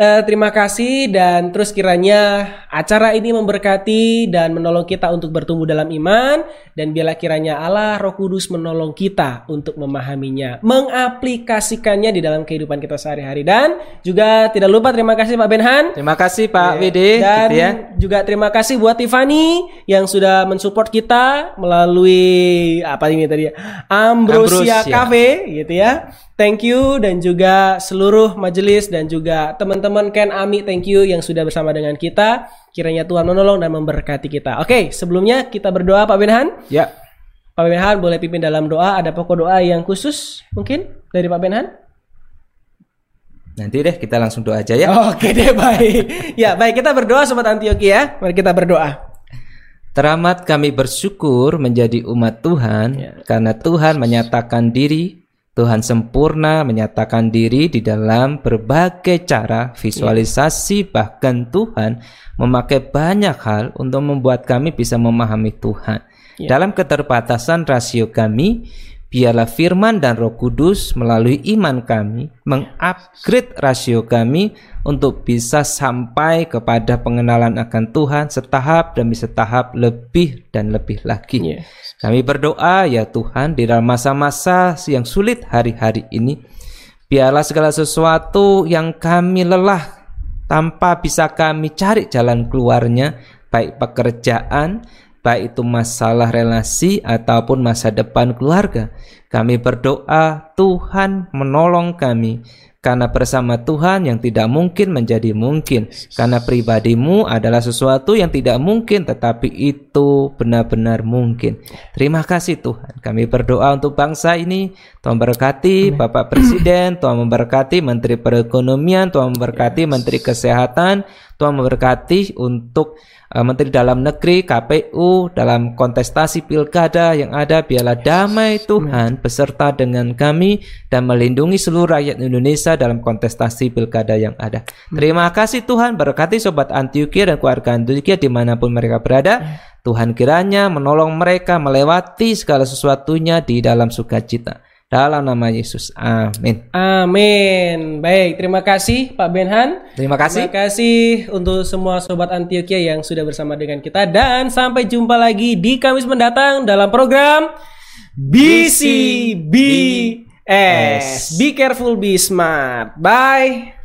Eh, terima kasih dan terus kiranya acara ini memberkati dan menolong kita untuk bertumbuh dalam iman dan biarlah kiranya Allah Roh Kudus menolong kita untuk memahaminya, mengaplikasikannya di dalam kehidupan kita sehari-hari dan juga tidak lupa terima kasih Pak Benhan Terima kasih Pak WD dan gitu ya. juga terima kasih buat Tiffany yang sudah mensupport kita melalui apa ini tadi ya Ambrosia, Ambrosia. Cafe gitu ya. Thank you dan juga seluruh majelis dan juga teman-teman Ken Ami thank you yang sudah bersama dengan kita. Kiranya Tuhan menolong dan memberkati kita. Oke, sebelumnya kita berdoa Pak Benhan. Ya, Pak Benhan boleh pimpin dalam doa. Ada pokok doa yang khusus mungkin dari Pak Benhan? nanti deh kita langsung doa aja ya. Oke deh baik. Ya baik kita berdoa sobat Antioquia. Mari kita berdoa. Teramat kami bersyukur menjadi umat Tuhan Ya. karena Tuhan menyatakan diri, Tuhan sempurna menyatakan diri di dalam berbagai cara visualisasi bahkan Tuhan memakai banyak hal untuk membuat kami bisa memahami Tuhan. Ya. Dalam keterbatasan rasio kami, biarlah firman dan roh kudus melalui iman kami mengupgrade rasio kami untuk bisa sampai kepada pengenalan akan Tuhan setahap demi setahap lebih dan lebih lagi. Yes. Kami berdoa ya Tuhan di dalam masa-masa yang sulit hari-hari ini biarlah segala sesuatu yang kami lelah tanpa bisa kami cari jalan keluarnya baik pekerjaan baik itu masalah relasi ataupun masa depan keluarga. Kami berdoa Tuhan menolong kami karena bersama Tuhan yang tidak mungkin menjadi mungkin. Karena pribadimu adalah sesuatu yang tidak mungkin tetapi itu benar-benar mungkin. Terima kasih Tuhan. Kami berdoa untuk bangsa ini. Tuhan berkati Bapak Presiden, Tuhan memberkati Menteri Perekonomian, Tuhan memberkati Menteri Kesehatan, Tuhan memberkati untuk uh, Menteri Dalam Negeri, KPU dalam kontestasi pilkada yang ada biarlah damai Tuhan beserta dengan kami dan melindungi seluruh rakyat Indonesia dalam kontestasi pilkada yang ada. Terima kasih Tuhan berkati sobat Antioquia dan keluarga Antioquia di mana pun mereka berada. Tuhan kiranya menolong mereka melewati segala sesuatunya di dalam sukacita. Dalam nama Yesus. Amin. Amin. Baik, terima kasih Pak Benhan. Terima kasih. Terima kasih untuk semua sobat Antioquia yang sudah bersama dengan kita dan sampai jumpa lagi di Kamis mendatang dalam program BCBS. Be careful, be smart. Bye.